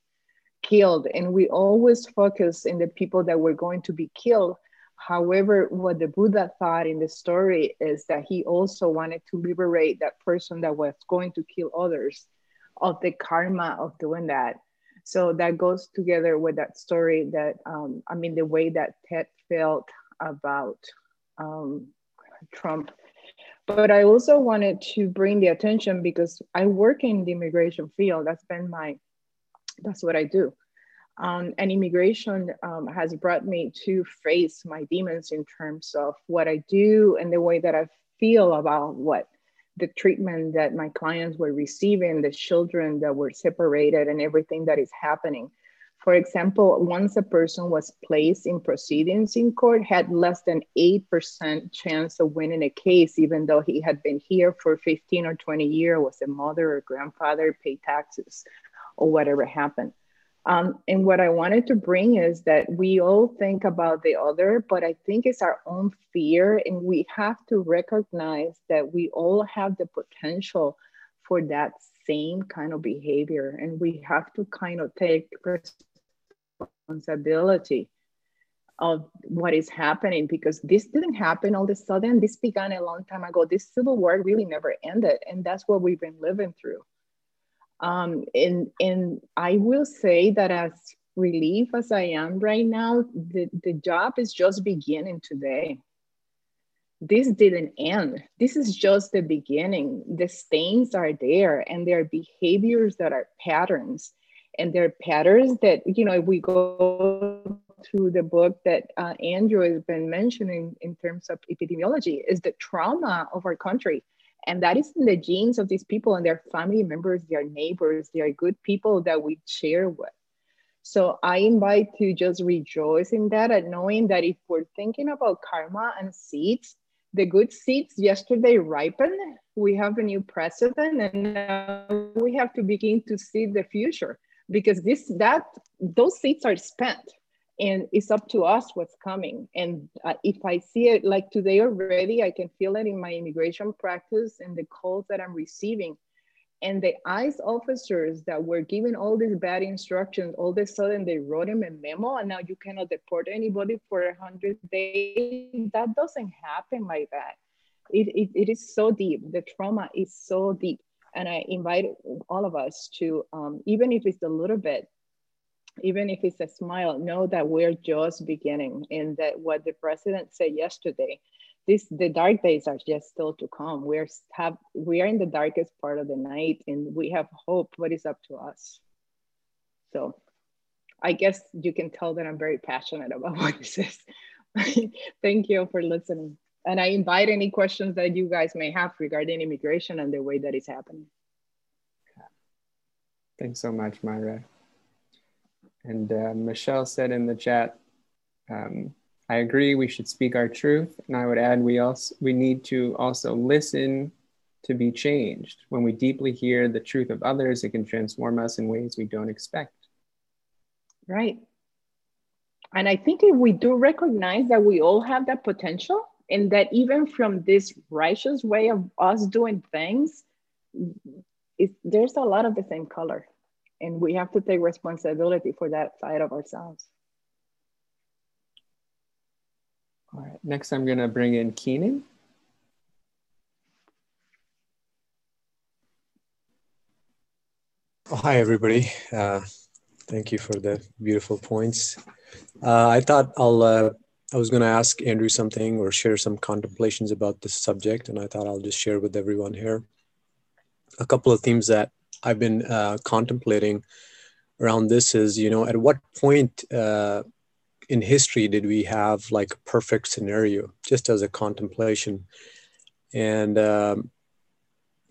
killed. And we always focus in the people that were going to be killed. However, what the Buddha thought in the story is that he also wanted to liberate that person that was going to kill others of the karma of doing that. So that goes together with that story that, um, I mean, the way that Ted felt about um, Trump. But I also wanted to bring the attention because I work in the immigration field. That's been my, that's what I do. Um, and immigration um, has brought me to face my demons in terms of what I do and the way that I feel about what the treatment that my clients were receiving, the children that were separated, and everything that is happening. For example, once a person was placed in proceedings in court, had less than 8% chance of winning a case, even though he had been here for 15 or 20 years, was a mother or grandfather, paid taxes, or whatever happened. Um, and what I wanted to bring is that we all think about the other, but I think it's our own fear, and we have to recognize that we all have the potential for that same kind of behavior, and we have to kind of take responsibility of what is happening because this didn't happen all of a sudden. This began a long time ago. This civil war really never ended, and that's what we've been living through. Um, and, and I will say that as relief as I am right now, the, the job is just beginning today. This didn't end. This is just the beginning. The stains are there and there are behaviors that are patterns and there are patterns that you know if we go through the book that uh, andrew has been mentioning in terms of epidemiology is the trauma of our country and that is in the genes of these people and their family members their neighbors they are good people that we share with so i invite to just rejoice in that and knowing that if we're thinking about karma and seeds the good seeds yesterday ripened. We have a new president, and now we have to begin to see the future because this that those seeds are spent and it's up to us what's coming and uh, if i see it like today already i can feel it in my immigration practice and the calls that i'm receiving and the ICE officers that were given all these bad instructions, all of a sudden they wrote him a memo and now you cannot deport anybody for a 100 days. That doesn't happen like that. It, it, it is so deep. The trauma is so deep. And I invite all of us to, um, even if it's a little bit, even if it's a smile, know that we're just beginning and that what the president said yesterday, this the dark days are just still to come. We're have we are in the darkest part of the night and we have hope what is up to us. So i guess you can tell that i'm very passionate about what this is. Thank you for listening. And i invite any questions that you guys may have regarding immigration and the way that it's happening. Thanks so much myra and uh, michelle said in the chat um, I agree we should speak our truth. And I would add we also we need to also listen to be changed. When we deeply hear the truth of others, it can transform us in ways we don't expect. Right. And I think if we do recognize that we all have that potential and that even from this righteous way of us doing things, it, there's a lot of the same color. And we have to take responsibility for that side of ourselves. All right, next I'm gonna bring in Keenan. Oh, hi, everybody. Uh, thank you for the beautiful points. Uh, I thought I'll, uh, I was going to ask Andrew something or share some contemplations about this subject, and I thought I'll just share with everyone here. A couple of themes that I've been uh, contemplating around this is, you know, at what point uh, in history did we have like a perfect scenario just as a contemplation? And um,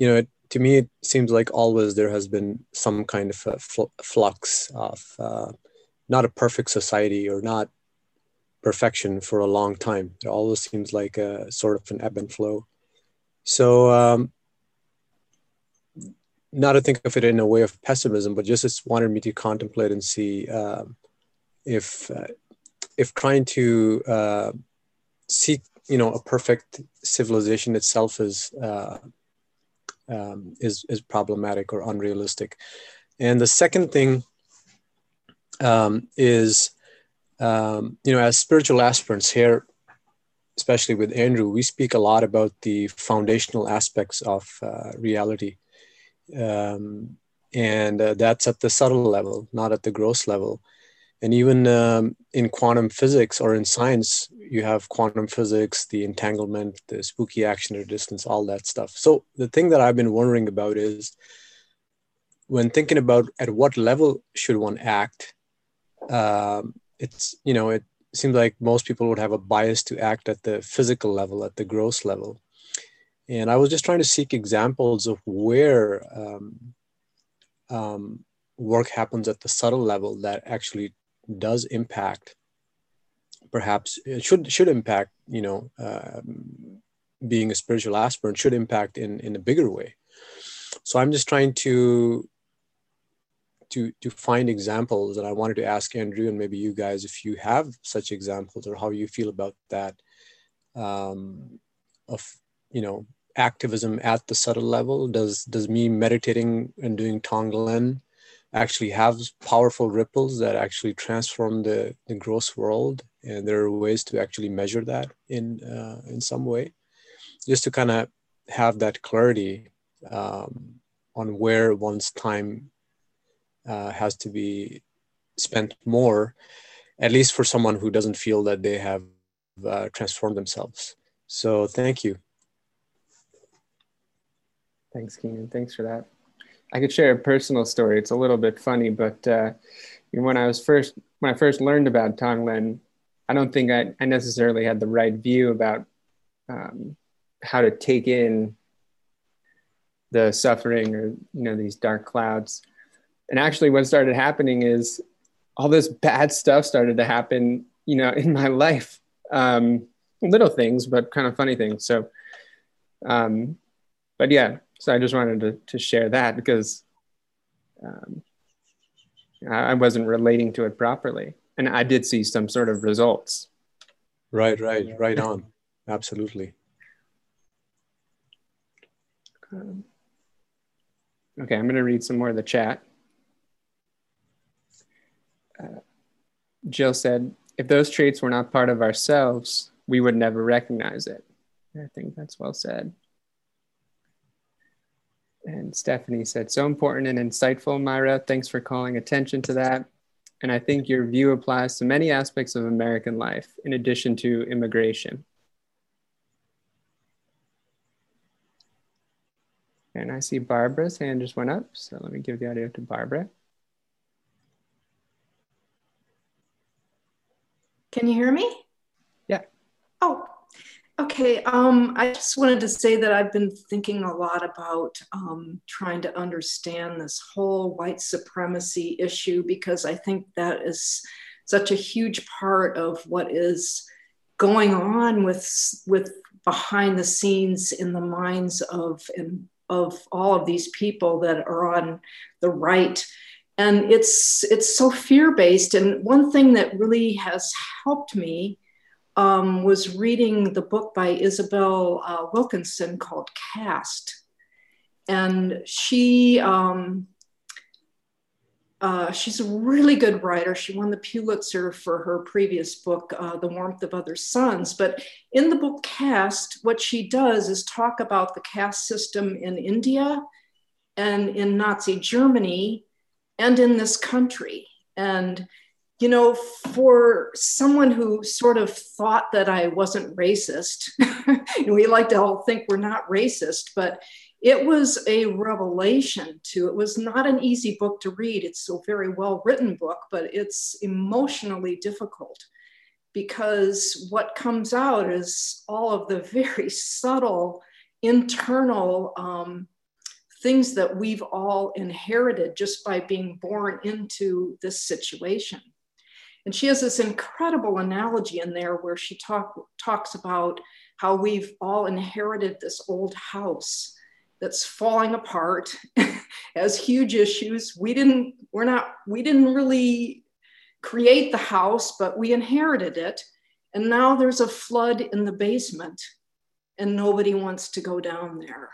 you know it, to me it seems like always there has been some kind of a fl- flux of uh, not a perfect society or not perfection for a long time. It always seems like a sort of an ebb and flow. So um, not to think of it in a way of pessimism but just wanted me to contemplate and see um, if uh, if trying to uh, seek you know a perfect civilization itself is uh, um, is is problematic or unrealistic. And the second thing um, is um, you know as spiritual aspirants here especially with andrew we speak a lot about the foundational aspects of uh, reality um, and uh, that's at the subtle level not at the gross level. And even um, in quantum physics or in science you have quantum physics the entanglement the spooky action at a distance all that stuff. So the thing that i've been wondering about is when thinking about at what level should one act um, it's you know it seems like most people would have a bias to act at the physical level at the gross level and i was just trying to seek examples of where um, um, work happens at the subtle level that actually does impact perhaps it should should impact you know uh, being a spiritual aspirant should impact in in a bigger way. So i'm just trying to to to find examples and i wanted to ask andrew and maybe you guys if you have such examples or how you feel about that um, of you know activism at the subtle level? Does does me meditating and doing tonglen actually have powerful ripples that actually transform the, the gross world? And there are ways to actually measure that in uh, in some way. Just to kind of have that clarity um, on where one's time uh, has to be spent more at least for someone who doesn't feel that they have uh, transformed themselves. So thank you thanks keenan thanks for that I could share a personal story. It's a little bit funny, but uh, when I was first when I first learned about Tonglen, I don't think I, I necessarily had the right view about um, how to take in the suffering or you know these dark clouds. And actually, what started happening is all this bad stuff started to happen, you know, in my life. Um, little things, but kind of funny things. So, um, but yeah, so I just wanted to, to share that because um, I wasn't relating to it properly. And I did see some sort of results. Right, right, right on. Absolutely. Um, okay, I'm going to read some more of the chat. Uh, Jill said, if those traits were not part of ourselves, we would never recognize it. I think that's well said. And Stephanie said, so important and insightful, Myra. Thanks for calling attention to that. And I think your view applies to many aspects of American life, in addition to immigration. And I see Barbara's hand just went up. So let me give the audio to Barbara. Can you hear me? Yeah. Oh, okay. Um, I just wanted to say that I've been thinking a lot about um, trying to understand this whole white supremacy issue because I think that is such a huge part of what is going on with with behind the scenes in the minds of and of all of these people that are on the right and it's it's so fear based and one thing that really has helped me um, was reading the book by isabel uh, wilkerson called Caste. and she um, uh, she's a really good writer. She won the Pulitzer for her previous book, uh, The Warmth of Other Suns. But in the book Caste, what she does is talk about the caste system in India and in Nazi Germany and in this country. And, you know, for someone who sort of thought that I wasn't racist, we like to all think we're not racist, but it was a revelation to it was not an easy book to read it's a very well written book but it's emotionally difficult because what comes out is all of the very subtle internal um, things that we've all inherited just by being born into this situation. And she has this incredible analogy in there where she talk, talks about how we've all inherited this old house that's falling apart, has huge issues. We didn't, we're not, we didn't really create the house, but we inherited it. And now there's a flood in the basement and nobody wants to go down there.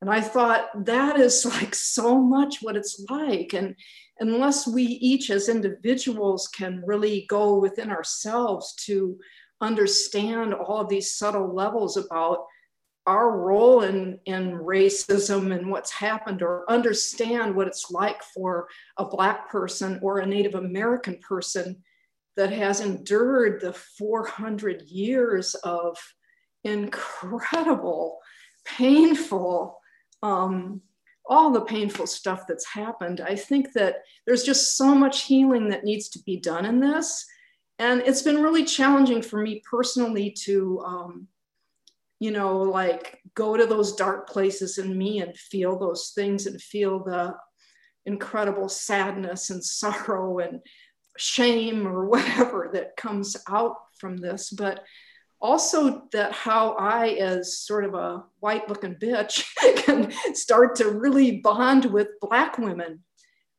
And I thought that is like so much what it's like. And unless we each as individuals can really go within ourselves to understand all of these subtle levels about our role in, in racism and what's happened, or understand what it's like for a Black person or a Native American person that has endured the 400 years of incredible, painful, um, all the painful stuff that's happened. I think that there's just so much healing that needs to be done in this. And it's been really challenging for me personally to, um, you know, like go to those dark places in me and feel those things and feel the incredible sadness and sorrow and shame or whatever that comes out from this. But also that how I, as sort of a white looking bitch, can start to really bond with Black women.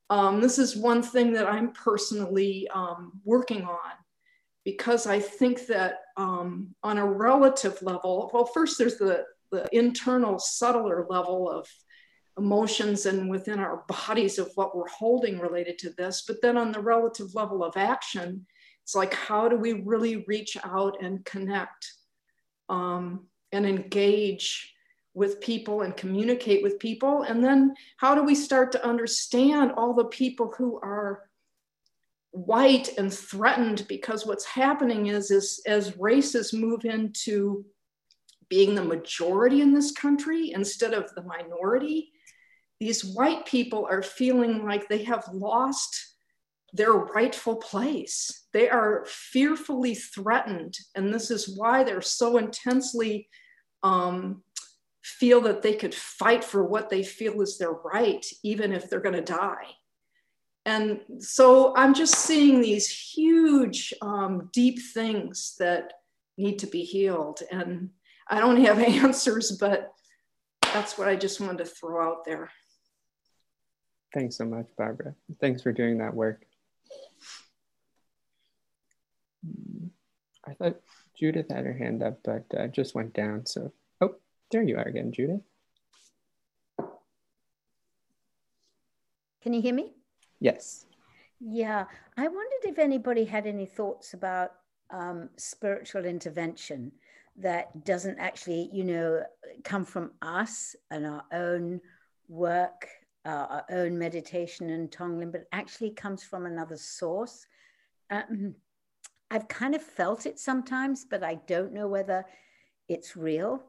Um, this is one thing that I'm personally um, working on because I think that um, on a relative level, well, first there's the, the internal, subtler level of emotions and within our bodies of what we're holding related to this, but then on the relative level of action, it's like, how do we really reach out and connect um, and engage with people and communicate with people? And then how do we start to understand all the people who are white and threatened because what's happening is, is as races move into being the majority in this country instead of the minority, these white people are feeling like they have lost their rightful place. They are fearfully threatened. And this is why they're so intensely um, feel that they could fight for what they feel is their right, even if they're going to die. And so I'm just seeing these huge, um, deep things that need to be healed. And I don't have answers, but that's what I just wanted to throw out there. Thanks so much, Barbara. Thanks for doing that work. I thought Judith had her hand up, but uh, just went down. So, oh, there you are again, Judith. Can you hear me? Yes. Yeah, I wondered if anybody had any thoughts about um, spiritual intervention that doesn't actually, you know, come from us and our own work, uh, our own meditation and Tonglen, but actually comes from another source. Um, I've kind of felt it sometimes, but I don't know whether it's real.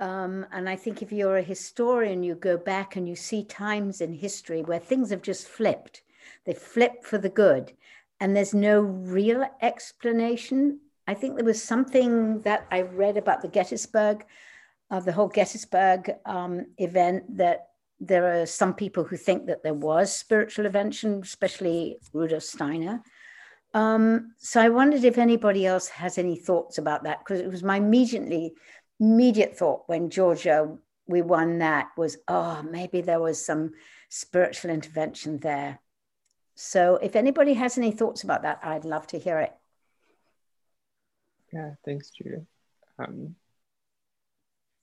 Um, and I think if you're a historian, you go back and you see times in history where things have just flipped. They flip for the good, and there's no real explanation. I think there was something that I read about the Gettysburg, uh, the whole Gettysburg um, event, that there are some people who think that there was spiritual intervention, especially Rudolf Steiner. Um, so I wondered if anybody else has any thoughts about that because it was my immediately immediate thought when Georgia we won that was oh maybe there was some spiritual intervention there. So if anybody has any thoughts about that, I'd love to hear it. Yeah, thanks, Judith. Um,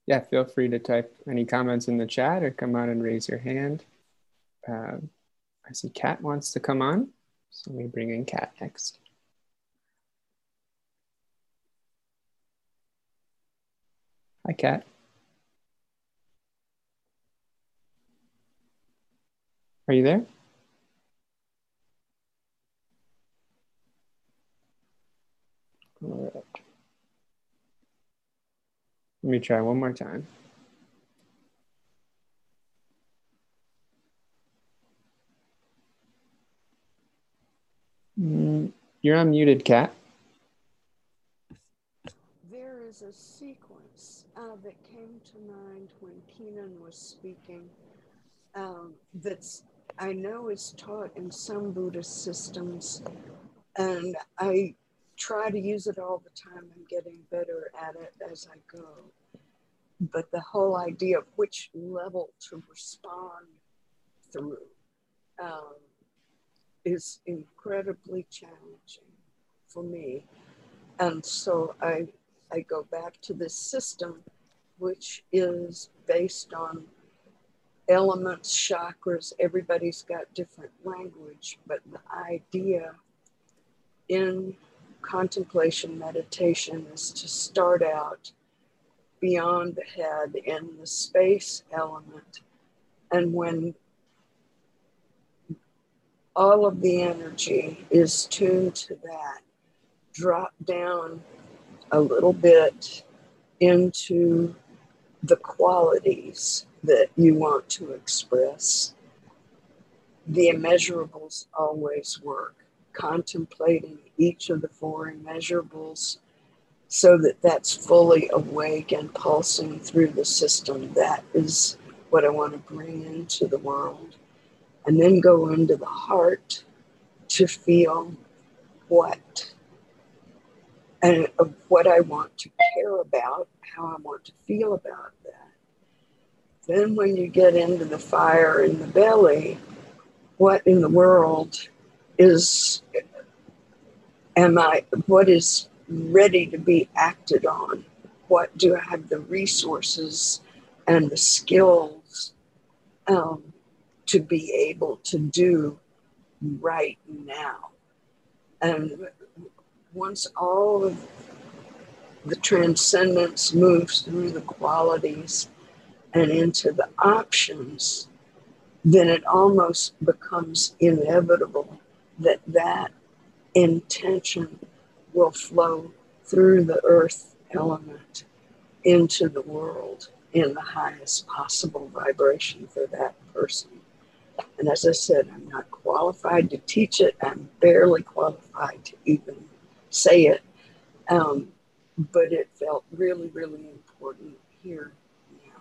yeah, feel free to type any comments in the chat or come on and raise your hand. Uh, I see Kat wants to come on. So let me bring in Kat next. Hi, Kat. Are you there? All right. Let me try one more time. Mm, you're unmuted, Kat. There is a sequence uh, that came to mind when Keenan was speaking um, that's I know is taught in some Buddhist systems, and I try to use it all the time. I'm getting better at it as I go. But the whole idea of which level to respond through um, is incredibly challenging for me. And so I, I go back to this system, which is based on elements, chakras. Everybody's got different language, but the idea in contemplation meditation is to start out beyond the head in the space element. And when all of the energy is tuned to that. Drop down a little bit into the qualities that you want to express. The immeasurables always work, contemplating each of the four immeasurables so that that's fully awake and pulsing through the system. That is what I want to bring into the world and then go into the heart to feel what and of what I want to care about, how I want to feel about that. Then, when you get into the fire in the belly, what in the world is, am I, what is ready to be acted on? What do I have the resources and the skills um, to be able to do right now. And once all of the transcendence moves through the qualities and into the options, then it almost becomes inevitable that that intention will flow through the earth element into the world in the highest possible vibration for that person. And as I said, I'm not qualified to teach it. I'm barely qualified to even say it. Um, but it felt really, really important here. Yeah,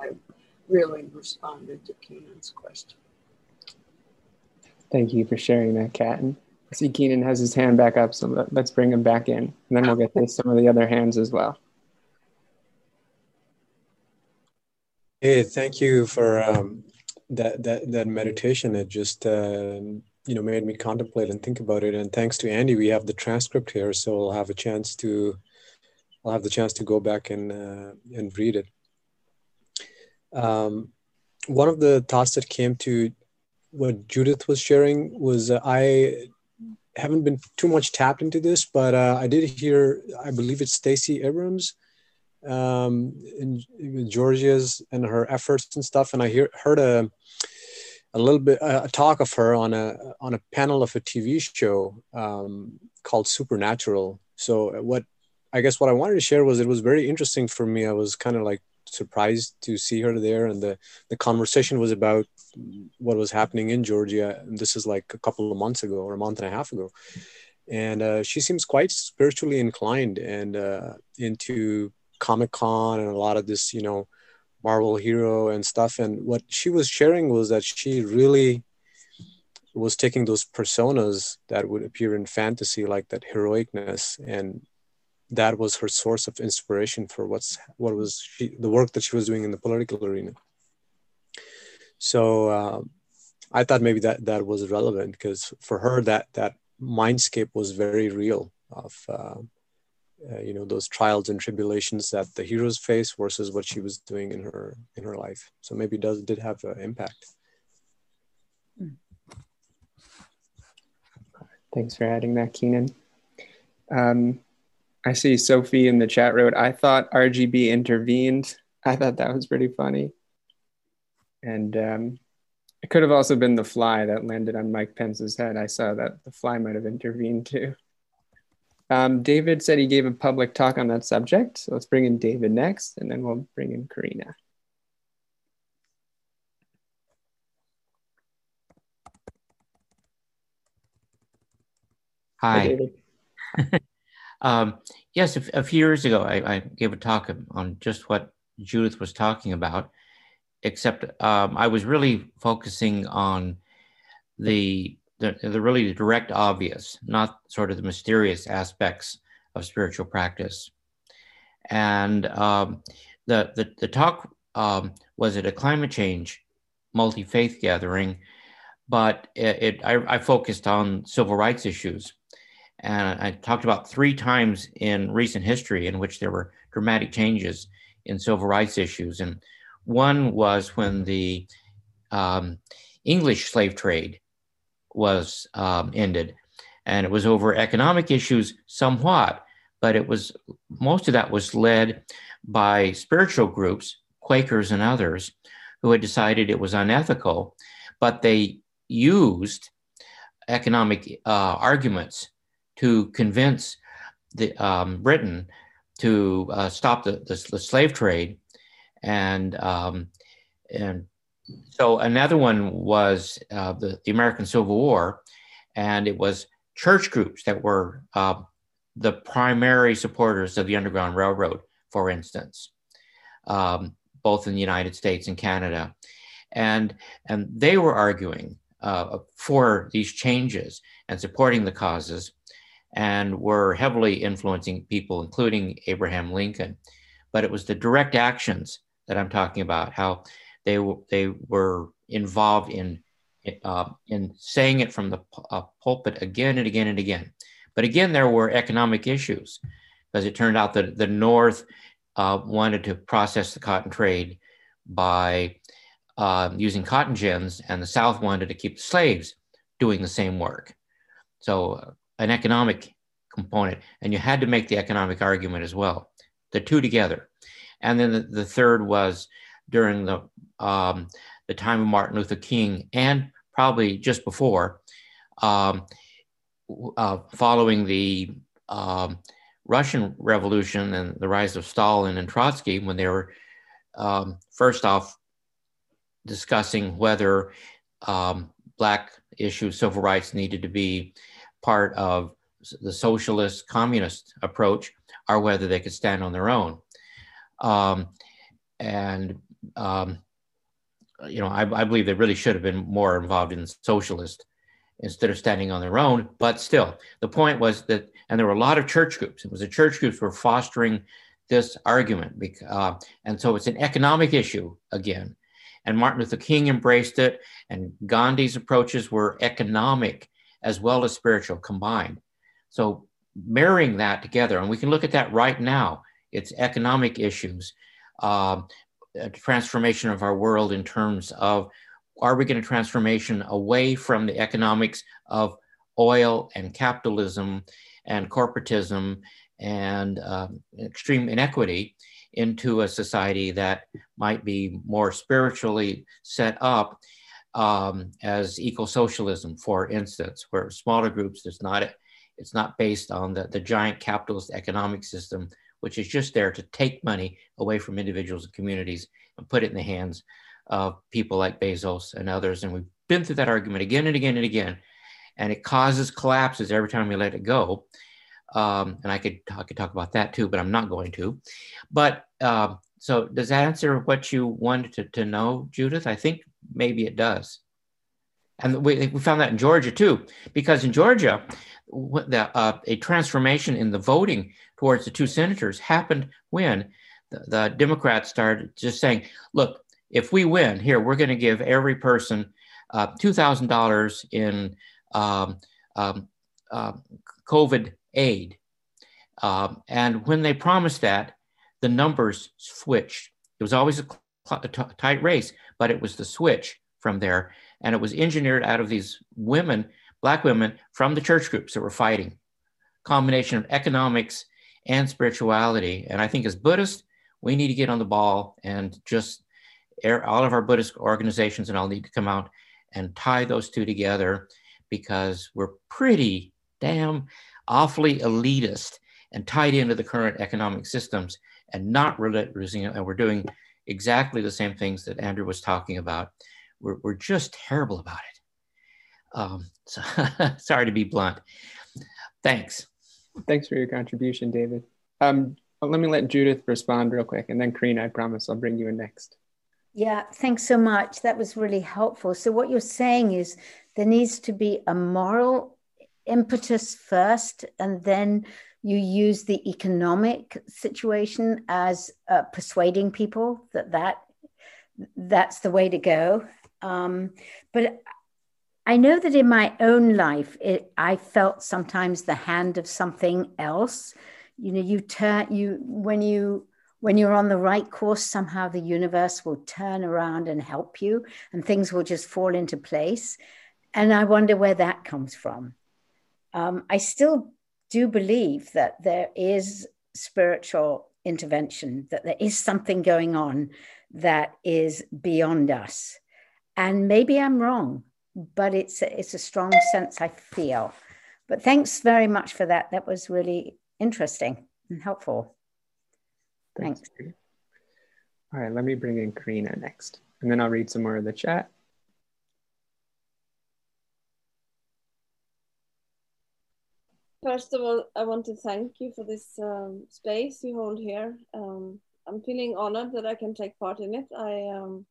I really responded to Keenan's question. Thank you for sharing that, Kat. And I see Keenan has his hand back up, so let's bring him back in, and then we'll get to some of the other hands as well. Hey, thank you for um, that that that meditation. It just uh, you know made me contemplate and think about it. And thanks to Andy, we have the transcript here, so I'll have a chance to I'll have the chance to go back and uh, and read it. Um, one of the thoughts that came to what Judith was sharing was uh, I haven't been too much tapped into this, but uh, I did hear, I believe it's Stacey Abrams um, in, in, Georgia's and her efforts and stuff. And I hear, heard a, a little bit, a talk of her on a, on a panel of a TV show um, called Supernatural. So what, I guess what I wanted to share was it was very interesting for me. I was kind of like surprised to see her there and the the conversation was about what was happening in georgia and this is like a couple of months ago or a month and a half ago and uh, she seems quite spiritually inclined and uh, into comic con and a lot of this you know marvel hero and stuff and what she was sharing was that she really was taking those personas that would appear in fantasy like that heroicness and that was her source of inspiration for what's what was she, the work that she was doing in the political arena. So uh, I thought maybe that that was relevant because for her that that mindscape was very real of uh, uh, you know those trials and tribulations that the heroes face versus what she was doing in her in her life. So maybe does did have an impact. Thanks for adding that, Keenan. Um, I see Sophie in the chat wrote, I thought RGB intervened. I thought that was pretty funny. And um, it could have also been the fly that landed on Mike Pence's head. I saw that the fly might have intervened too. Um, David said he gave a public talk on that subject. So let's bring in David next, and then we'll bring in Karina. Hi. Hi Um, yes, a, a, few years ago, I, I, gave a talk on just what Judith was talking about, except um, I was really focusing on the, the, the really direct obvious, not sort of the mysterious aspects of spiritual practice. And um, the, the, the talk um, was at a climate change multi faith gathering, but it, it I, I focused on civil rights issues and I talked about three times in recent history in which there were dramatic changes in civil rights issues. And one was when the um, English slave trade was um, ended. And it was over economic issues somewhat, but it was most of that was led by spiritual groups, Quakers and others, who had decided it was unethical, but they used economic uh, arguments to convince the, um, Britain to uh, stop the, the, the, slave trade. And, um, and so another one was uh, the, the American Civil War, and it was church groups that were uh, the primary supporters of the Underground Railroad, for instance, um, both in the United States and Canada. And, and they were arguing uh, for these changes and supporting the causes and were heavily influencing people, including Abraham Lincoln. But it was the direct actions that I'm talking about, how they, they were involved in, uh, in saying it from the uh, pulpit again and again and again. But again, there were economic issues because it turned out that the North uh, wanted to process the cotton trade by uh, using cotton gins, and the South wanted to keep the slaves doing the same work. So an economic component, and you had to make the economic argument as well, the two together. And then the, the third was during the um, the time of Martin Luther King, and probably just before, um, uh, following the um, Russian Revolution and the rise of Stalin and Trotsky, when they were um, first off discussing whether um, Black issues, civil rights needed to be part of the socialist communist approach or whether they could stand on their own. Um, and, um, you know, I, I, believe they really should have been more involved in socialist instead of standing on their own. But still, the point was that, and there were a lot of church groups. It was the church groups were fostering this argument. Uh, and so it's an economic issue again. And Martin Luther King embraced it, and Gandhi's approaches were economic as well as spiritual combined. So marrying that together, and we can look at that right now. It's economic issues, uh, transformation of our world in terms of are we going to transformation away from the economics of oil and capitalism and corporatism and um, extreme inequity into a society that might be more spiritually set up um, as eco-socialism, for instance, where smaller groups, it's not, it's not based on the, the giant capitalist economic system, which is just there to take money away from individuals and communities and put it in the hands of people like Bezos and others. And we've been through that argument again and again and again. And it causes collapses every time we let it go. Um, and I could I could talk about that too, but I'm not going to. But uh, so does that answer what you wanted to, to know, Judith? I think maybe it does. And we, we found that in Georgia too, because in Georgia, the, uh, a transformation in the voting towards the two senators happened when the, the Democrats started just saying, look, if we win here, we're going to give every person uh, $2,000 in um, um, uh, COVID aid. Um, and when they promised that, the numbers switched. It was always a, a tight race, but it was the switch from there. And it was engineered out of these women, Black women from the church groups that were fighting. Combination of economics and spirituality. And I think as Buddhists, we need to get on the ball and just all of our Buddhist organizations and all need to come out and tie those two together because we're pretty damn awfully elitist and tied into the current economic systems and not realizing it. And we're doing exactly the same things that Andrew was talking about. We're, we're just terrible about it. Um, so sorry to be blunt. Thanks. Thanks for your contribution, David. Um, let me let Judith respond real quick, and then Karina, I promise I'll bring you in next. Yeah, thanks so much. That was really helpful. So, what you're saying is there needs to be a moral impetus first, and then you use the economic situation as uh, persuading people that that that's the way to go. Um, but I know that in my own life, it, I felt sometimes the hand of something else. You know, you turn you when you when you're on the right course, somehow the universe will turn around and help you, and things will just fall into place. And I wonder where that comes from. Um, I still do believe that there is spiritual intervention, that there is something going on that is beyond us. And maybe I'm wrong, but it's a, it's a strong sense I feel. But thanks very much for that. That was really interesting and helpful. Thanks. Thanks. All right, let me bring in Karina next, and then I'll read some more of the chat. First of all, I want to thank you for this um, space you hold here. Um, I'm feeling honored that I can take part in it. I, um,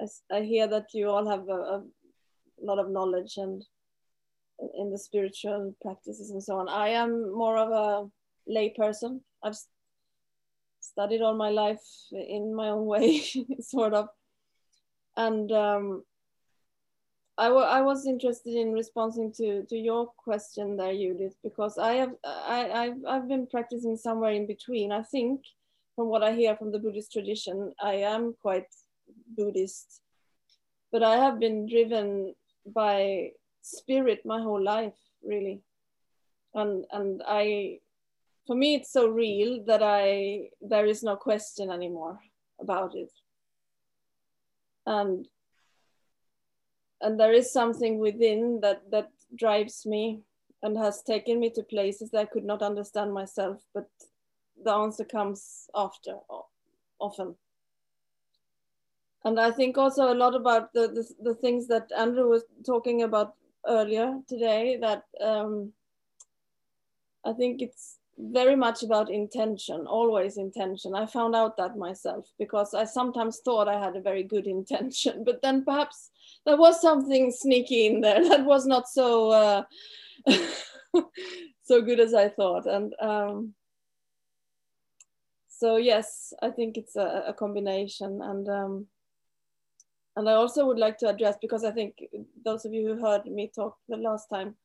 I, I, hear that you all have a, a lot of knowledge and in the spiritual practices and so on. I am more of a lay person. I've studied all my life in my own way, sort of. And um, I, I was interested in responding to, to your question there, Judith, because I have I, I've, I've been practicing somewhere in between. I think from what I hear from the Buddhist tradition, I am quite Buddhist, but I have been driven by spirit my whole life, really. And and I for me it's so real that I there is no question anymore about it. And and there is something within that that drives me and has taken me to places that I could not understand myself, but the answer comes after often. And I think also a lot about the, the, the things that Andrew was talking about earlier today that um, I think it's very much about intention, always intention. I found out that myself because I sometimes thought I had a very good intention, but then perhaps there was something sneaky in there that was not so uh, so good as I thought. And um, so yes, I think it's a, a combination. And um, and I also would like to address because I think those of you who heard me talk the last time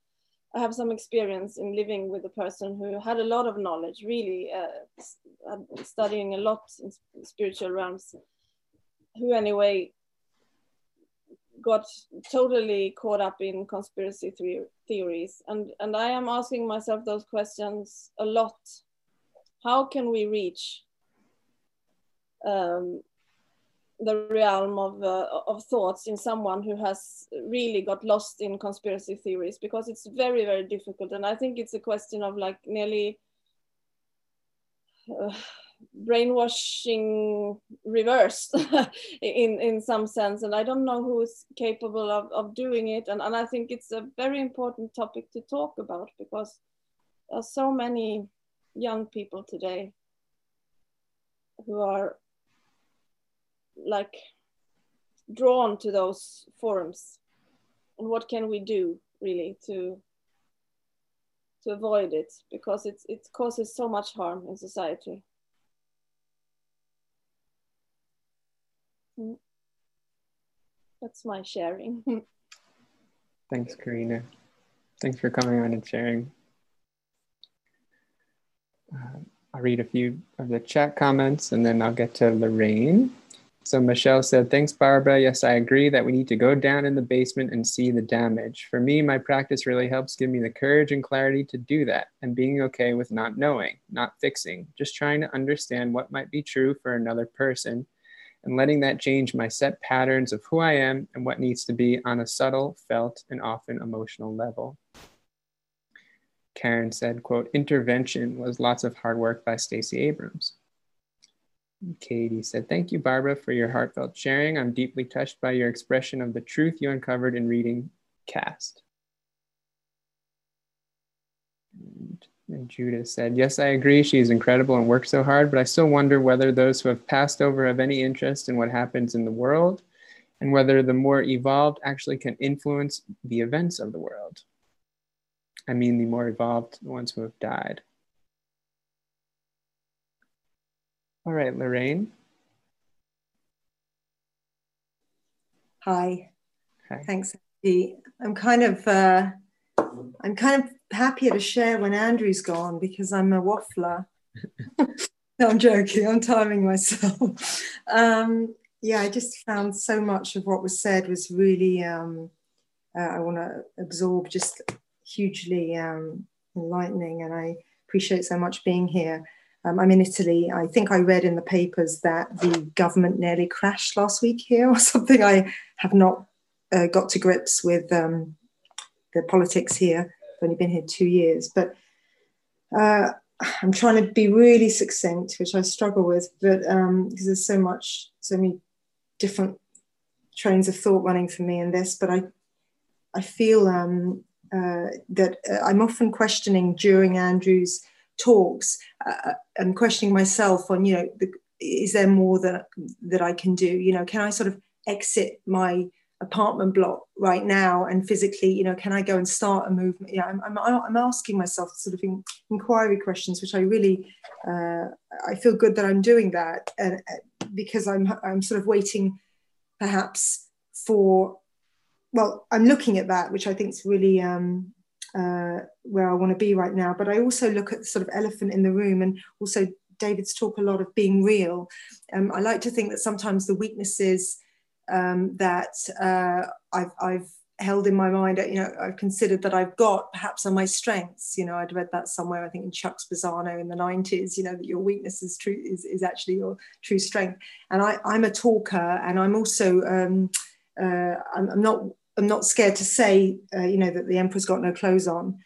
I have some experience in living with a person who had a lot of knowledge, really uh, studying a lot in spiritual realms, who anyway got totally caught up in conspiracy theories. And, and I am asking myself those questions a lot. How can we reach um, the realm of, uh, of thoughts in someone who has really got lost in conspiracy theories because it's very very difficult. And i think it's a question of like nearly uh, brainwashing reversed in in some sense. And i don't know who's capable of, of doing it. And, and i think it's a very important topic to talk about because there are so many young people today who are like drawn to those forums? And what can we do really to to avoid it? Because it's it causes so much harm in society. Mm. that's my sharing. Thanks karina. Thanks for coming on and sharing. Uh, i'll read a few of the chat comments and then i'll get to lorraine so Michelle said, thanks, Barbara. Yes, I agree that we need to go down in the basement and see the damage. For me, my practice really helps give me the courage and clarity to do that and being okay with not knowing, not fixing, just trying to understand what might be true for another person and letting that change my set patterns of who I am and what needs to be on a subtle, felt, and often emotional level. Karen said, quote, intervention was lots of hard work by Stacey Abrams. Katie said, Thank you, Barbara, for your heartfelt sharing. I'm deeply touched by your expression of the truth you uncovered in reading Caste. And, and Judith said, Yes, I agree. She's incredible and works so hard, but I still wonder whether those who have passed over have any interest in what happens in the world and whether the more evolved actually can influence the events of the world. I mean, the more evolved, the ones who have died. All right, Lorraine. Hi. Hi. Thanks, Andy. I'm kind of uh, I'm kind of happier to share when Andrew's gone because I'm a waffler. no, I'm joking. I'm timing myself. um, yeah, I just found so much of what was said was really um, uh, I want to absorb just hugely um, enlightening, and I appreciate so much being here. Um, I'm in Italy. I think I read in the papers that the government nearly crashed last week here or something. I have not uh, got to grips with um, the politics here. I've only been here two years, but uh, I'm trying to be really succinct, which I struggle with, but because um, there's so much, so many different trains of thought running for me in this. But I, I feel um, uh, that uh, I'm often questioning during Andrew's talks uh, and questioning myself on you know the, is there more that that I can do? You know can I sort of exit my apartment block right now and physically you know can I go and start a movement? Yeah I'm, I'm, I'm asking myself sort of in, inquiry questions which I really uh, I feel good that I'm doing that and uh, because I'm I'm sort of waiting perhaps for well I'm looking at that which I think is really um, uh, where I want to be right now. But I also look at the sort of elephant in the room and also David's talk a lot of being real. Um, I like to think that sometimes the weaknesses um, that uh, I've, I've, held in my mind, you know, I've considered that I've got perhaps are my strengths. You know, I'd read that somewhere, I think in Chuck Spezzano in the 90s, you know, that your weakness is true is, is actually your true strength. And I, I'm a talker and I'm also um, uh, I'm, I'm not I'm not scared to say, uh, you know, that the emperor's got no clothes on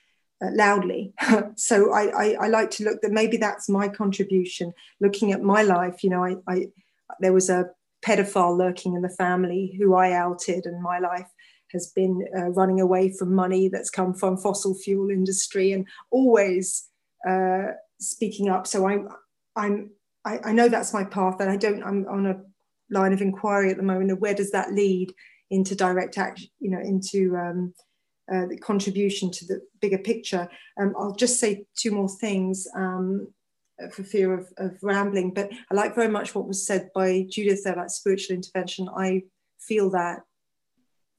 uh, loudly. so I, I, I, like to look that maybe that's my contribution. Looking at my life, you know, I, I there was a pedophile lurking in the family who I outed, and my life has been uh, running away from money that's come from fossil fuel industry and always uh, speaking up. So I'm I'm I, I know that's my path, and I don't. I'm on a line of inquiry at the moment of where does that lead into direct action, you know, into um, uh, the contribution to the bigger picture. Um, I'll just say two more things um, for fear of, of, rambling, but I like very much what was said by Judith there about spiritual intervention. I feel that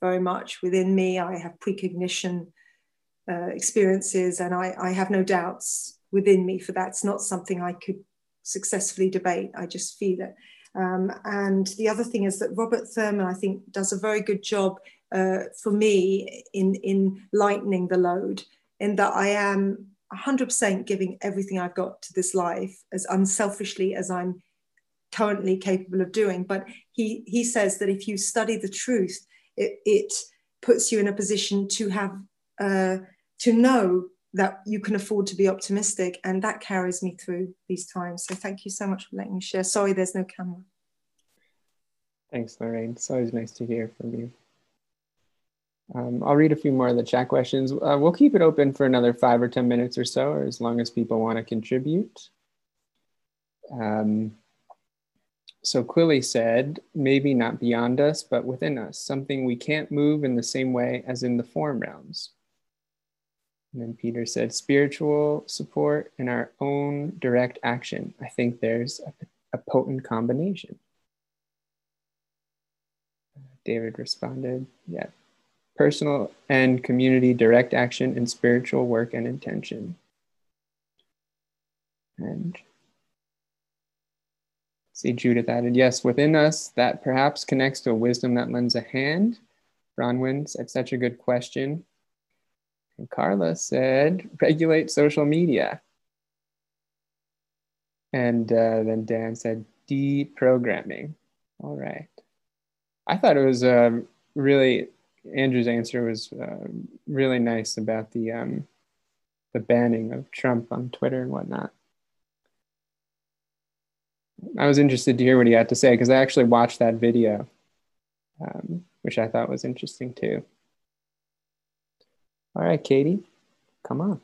very much within me. I have precognition uh, experiences, and I, I have no doubts within me for that's not something I could successfully debate. I just feel it. Um, and the other thing is that Robert Thurman, I think, does a very good job uh, for me in, in lightening the load, in that I am 100% giving everything I've got to this life as unselfishly as I'm currently capable of doing. But he, he says that if you study the truth, it, it puts you in a position to have, uh, to know that you can afford to be optimistic. And that carries me through these times. So thank you so much for letting me share. Sorry, there's no camera. Thanks, Lorraine. It's always nice to hear from you. Um, I'll read a few more of the chat questions. Uh, we'll keep it open for another five or 10 minutes or so, or as long as people want to contribute. Um, so Quilly said, maybe not beyond us, but within us, something we can't move in the same way as in the form realms. And then Peter said, spiritual support and our own direct action. I think there's a, a potent combination. David responded, yeah, personal and community direct action and spiritual work and intention. And see, Judith added, yes, within us, that perhaps connects to a wisdom that lends a hand. Bronwyn said, such a good question. And Carla said, regulate social media. And uh, then Dan said, deprogramming. All right. I thought it was um, really, Andrew's answer was uh, really nice about the, um, the banning of Trump on Twitter and whatnot. I was interested to hear what he had to say because I actually watched that video, um, which I thought was interesting too. All right, Katie, come on.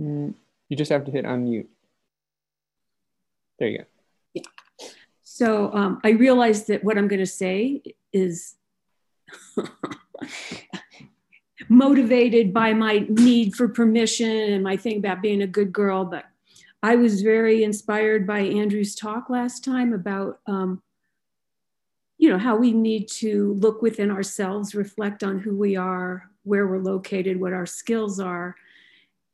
Mm, you just have to hit unmute. There you go. Yeah. So um, I realize that what I'm going to say is motivated by my need for permission and my thing about being a good girl, but I was very inspired by Andrew's talk last time about, um, you know, how we need to look within ourselves, reflect on who we are, where we're located, what our skills are,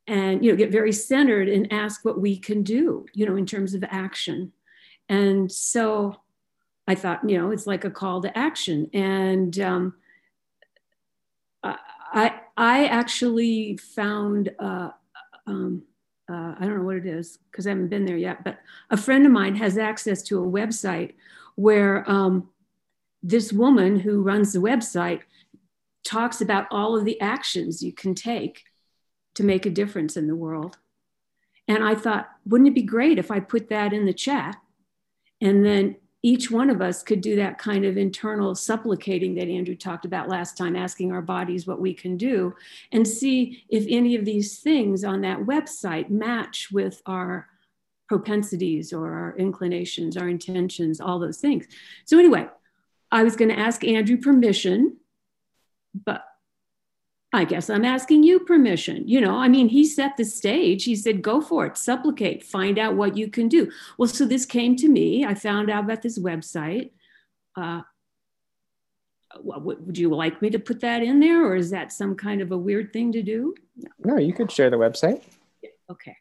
and you know, get very centered and ask what we can do, you know, in terms of action. And so I thought, you know, it's like a call to action. And um, I, I actually found uh, um, uh, I don't know what it is because I haven't been there yet, but a friend of mine has access to a website where um, this woman who runs the website talks about all of the actions you can take to make a difference in the world. And I thought, wouldn't it be great if I put that in the chat? And then each one of us could do that kind of internal supplicating that Andrew talked about last time, asking our bodies what we can do, and see if any of these things on that website match with our propensities or our inclinations, our intentions, all those things. So, anyway, I was going to ask Andrew permission, but I guess I'm asking you permission. You know, I mean, he set the stage. He said, go for it, supplicate, find out what you can do. Well, so this came to me. I found out about this website. Uh, would you like me to put that in there, or is that some kind of a weird thing to do? No, you could share the website. Okay.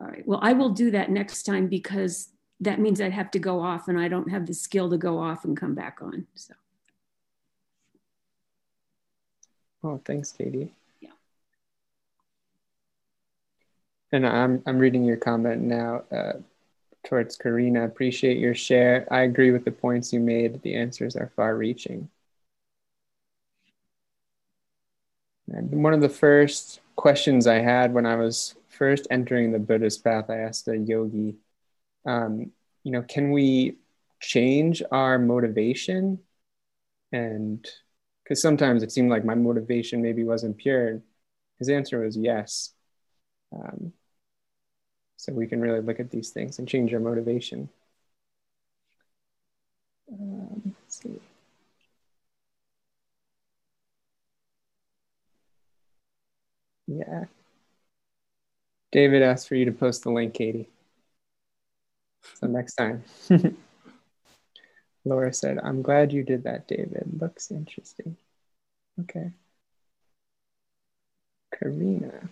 All right. Well, I will do that next time because that means I'd have to go off and I don't have the skill to go off and come back on. So. Oh, thanks, Katie. Yeah. And I'm, I'm reading your comment now uh, towards Karina. Appreciate your share. I agree with the points you made. The answers are far reaching. And one of the first questions I had when I was first entering the Buddhist path, I asked a yogi, um, you know, can we change our motivation and because sometimes it seemed like my motivation maybe wasn't pure. His answer was yes. Um, so we can really look at these things and change our motivation. Um, let's see. Yeah. David asked for you to post the link katie. So next time Laura said, I'm glad you did that, David. Looks interesting. Okay. Karina.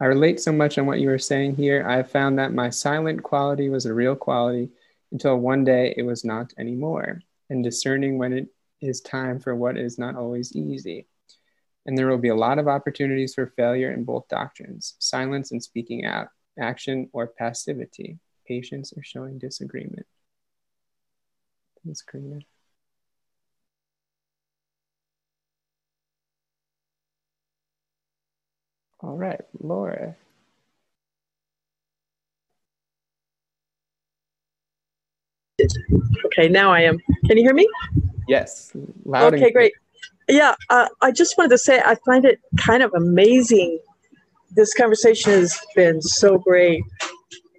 I relate so much on what you were saying here. I found that my silent quality was a real quality until one day it was not anymore, and discerning when it is time for what is not always easy. And there will be a lot of opportunities for failure in both doctrines silence and speaking out, action or passivity, patience or showing disagreement. Thanks, Karina. All right, Laura. Okay, now I am. Can you hear me? Yes. Loud okay, great. Yeah, uh, I just wanted to say I find it kind of amazing. This conversation has been so great,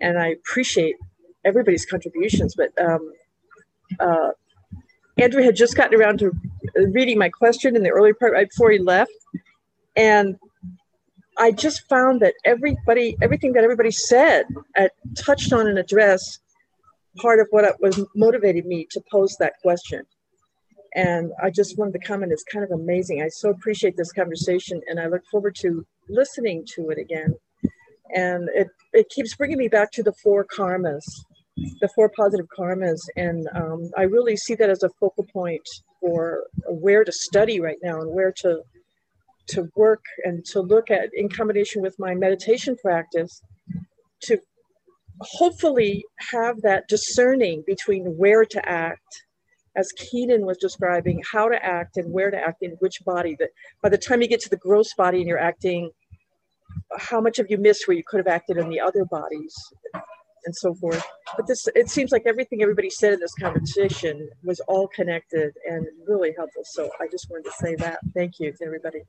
and I appreciate everybody's contributions. But um, uh, Andrew had just gotten around to reading my question in the early part right before he left, and I just found that everybody, everything that everybody said, uh, touched on and addressed part of what was motivated me to pose that question. And I just wanted to comment, it's kind of amazing. I so appreciate this conversation, and I look forward to listening to it again. And it, it keeps bringing me back to the four karmas the four positive karmas. And um, I really see that as a focal point for where to study right now and where to to work and to look at in combination with my meditation practice to hopefully have that discerning between where to act as Keenan was describing how to act and where to act in which body that by the time you get to the gross body and you're acting how much have you missed where you could have acted in the other bodies and so forth. But this, it seems like everything everybody said in this conversation was all connected and really helpful. So I just wanted to say that. Thank you to everybody.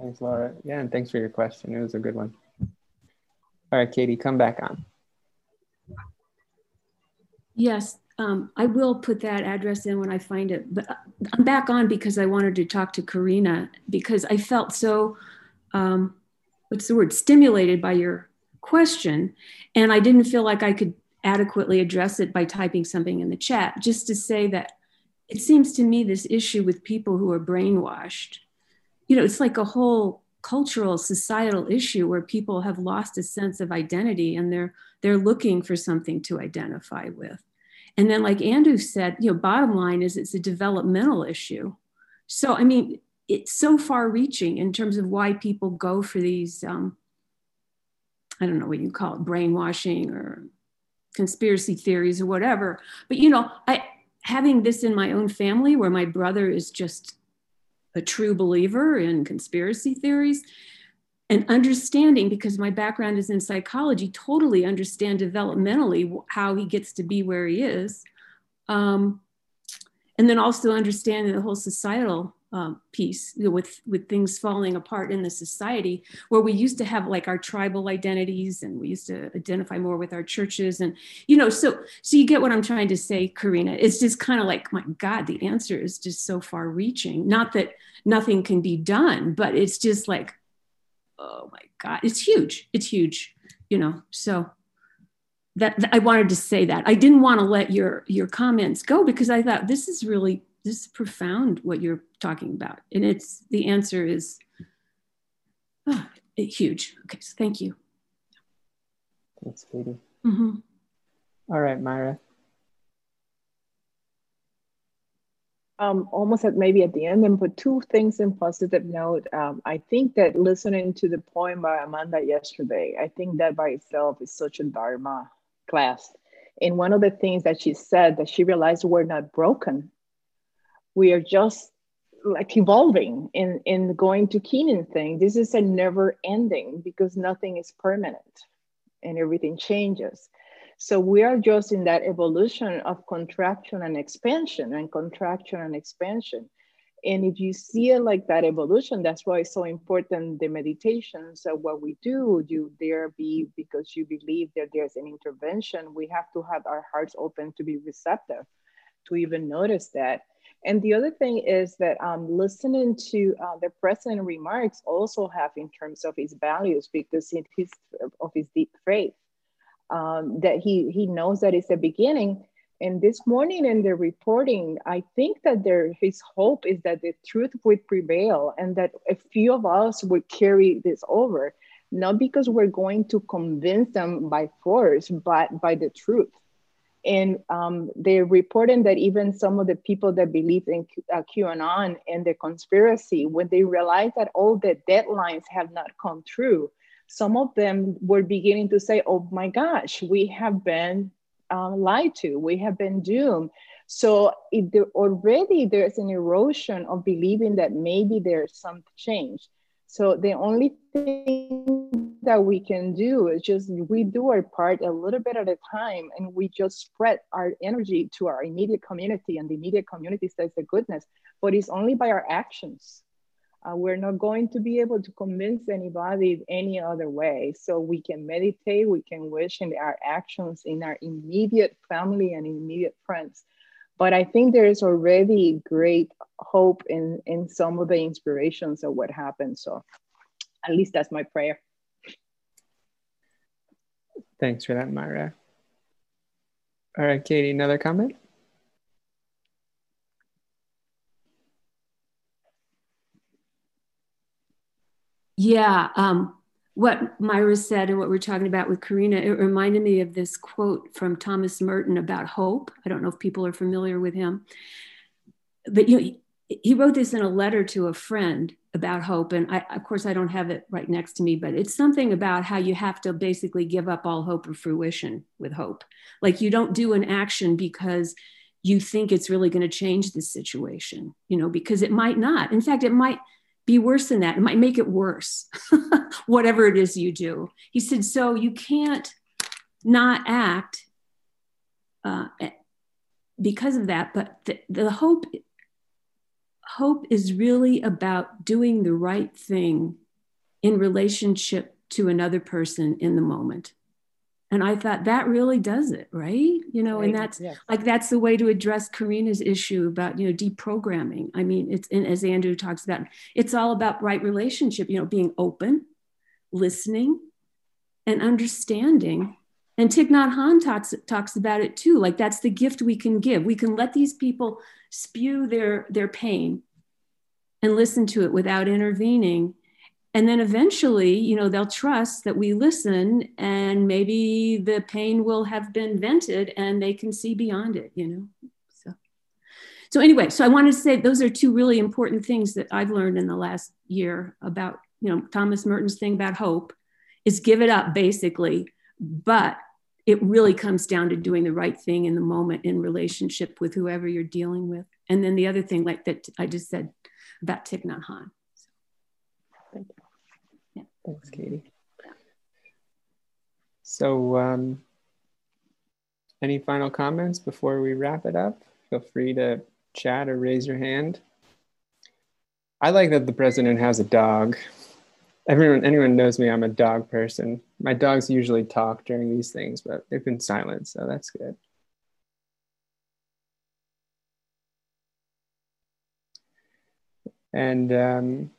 Thanks, Laura. Yeah, and thanks for your question. It was a good one. All right, Katie, come back on. Yes, um, I will put that address in when I find it. But I'm back on because I wanted to talk to Karina because I felt so, um, what's the word, stimulated by your question. And I didn't feel like I could adequately address it by typing something in the chat, just to say that it seems to me this issue with people who are brainwashed, you know, it's like a whole cultural societal issue where people have lost a sense of identity and they're they're looking for something to identify with and then like andrew said you know bottom line is it's a developmental issue so i mean it's so far reaching in terms of why people go for these um, I don't know what you call it, brainwashing or conspiracy theories or whatever. But you know, I having this in my own family where my brother is just a true believer in conspiracy theories and understanding because my background is in psychology totally understand developmentally how he gets to be where he is um, and then also understanding the whole societal um, piece you know, with with things falling apart in the society where we used to have like our tribal identities and we used to identify more with our churches and you know so so you get what i'm trying to say karina? It's just kind of like my god the answer is just so far reaching not that nothing can be done but it's just like oh my god it's huge it's huge you know? So that i wanted to say that. I didn't want to let your your comments go because i thought this is really this is profound what you're talking about. And it's the answer is oh, huge. Okay, so thank you. Thanks, Katie. Mm-hmm. All right, Myra. Um, almost at maybe at the end and put two things in positive note. Um, I think that listening to the poem by Amanda yesterday, I think that by itself is such a Dharma class. And one of the things that she said that she realized we're not broken we are just like evolving in in going to Keenan thing. This is a never ending because nothing is permanent and everything changes. So we are just in that evolution of contraction and expansion and contraction and expansion. And if you see it like that evolution, that's why it's so important the meditations of what we do, you there be because you believe that there's an intervention. We have to have our hearts open to be receptive, to even notice that. And the other thing is that um, listening to uh, the president remarks also have in terms of his values because in his of his deep faith um, that he he knows that it's the beginning and this morning in the reporting, I think that there his hope is that the truth would prevail and that a few of us would carry this over, not because we're going to convince them by force, but by the truth. And um, they're reporting that even some of the people that believe in uh, QAnon and the conspiracy, when they realize that all the deadlines have not come true, some of them were beginning to say, oh my gosh, we have been um, lied to. We have been doomed. So it, there, already there's an erosion of believing that maybe there's some change. So the only thing that we can do is just we do our part a little bit at a time and we just spread our energy to our immediate community and the immediate community says the goodness, but it's only by our actions. Uh, we're not going to be able to convince anybody any other way. So we can meditate, we can wish in our actions in our immediate family and immediate friends. But I think there is already great hope in, in some of the inspirations of what happened. So at least that's my prayer. Thanks for that, Myra. All right, Katie, another comment? Yeah. Um, what Myra said and what we're talking about with Karina, it reminded me of this quote from Thomas Merton about hope. I don't know if people are familiar with him, but you know, he, wrote this in a letter to a friend about hope. And I, of course, I don't have it right next to me, but it's something about how you have to basically give up all hope of fruition with hope. Like you don't do an action because you think it's really going to change the situation, you know, because it might not. In fact, it might be worse than that. It might make it worse, whatever it is you do. He said, so you can't not act uh, because of that. But the, the hope, hope is really about doing the right thing in relationship to another person in the moment. And i thought that really does it right? You know right. and that's like that's the way to address karina's issue about you know deprogramming. I mean it's and as andrew talks about it's all about right relationship you know being open listening and understanding and Thich Nhat Hanh talks, talks about it too. Like that's the gift we can give. We can let these people spew their, their pain and listen to it without intervening and then eventually you know they'll trust that we listen and maybe the pain will have been vented and they can see beyond it you know so so anyway so i wanted to say those are two really important things that i've learned in the last year about you know thomas merton's thing about hope is give it up basically but it really comes down to doing the right thing in the moment in relationship with whoever you're dealing with and then the other thing like that i just said about Thich Nhat Hanh Thank you. Yeah. Thanks, Katie. So, um, any final comments before we wrap it up? Feel free to chat or raise your hand. I like that the president has a dog. Everyone, anyone knows me, I'm a dog person. My dogs usually talk during these things, but they've been silent, so that's good. And um,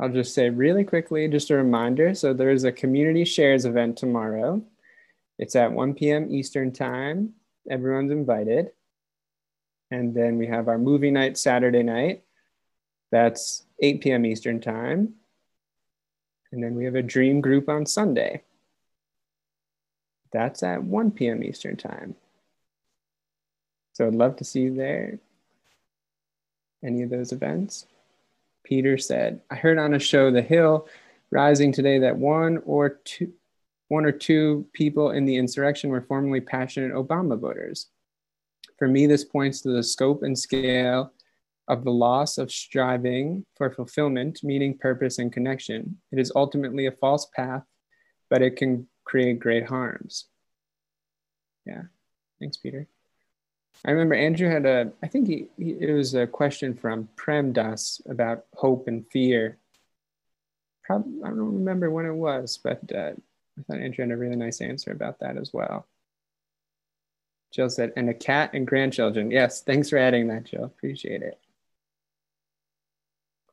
I'll just say really quickly, just a reminder. So there is a community shares event tomorrow. It's at 1 p.m. Eastern time. Everyone's invited. And then we have our movie night Saturday night. That's 8 p.m. Eastern time. And then we have a dream group on Sunday. That's at 1 p.m. Eastern time. So I'd love to see you there. Any of those events. Peter said, I heard on a show, The Hill, rising today that one or two, one or two people in the insurrection were formerly passionate Obama voters. For me, this points to the scope and scale of the loss of striving for fulfillment, meaning, purpose, and connection. It is ultimately a false path, but it can create great harms. Yeah. Thanks, Peter. I remember Andrew had a, I think he, he, it was a question from Prem Das about hope and fear. Probably, I don't remember when it was, but uh, I thought Andrew had a really nice answer about that as well. Jill said, and a cat and grandchildren. Yes, thanks for adding that, Jill. Appreciate it.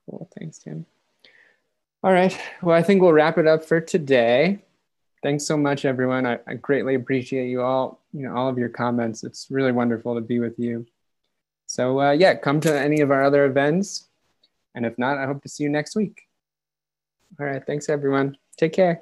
Cool, thanks, Tim. All right, well, I think we'll wrap it up for today. Thanks so much, everyone. I, I greatly appreciate you all, you know, all of your comments. It's really wonderful to be with you. So uh, yeah, come to any of our other events. And if not, I hope to see you next week. All right, thanks everyone. Take care.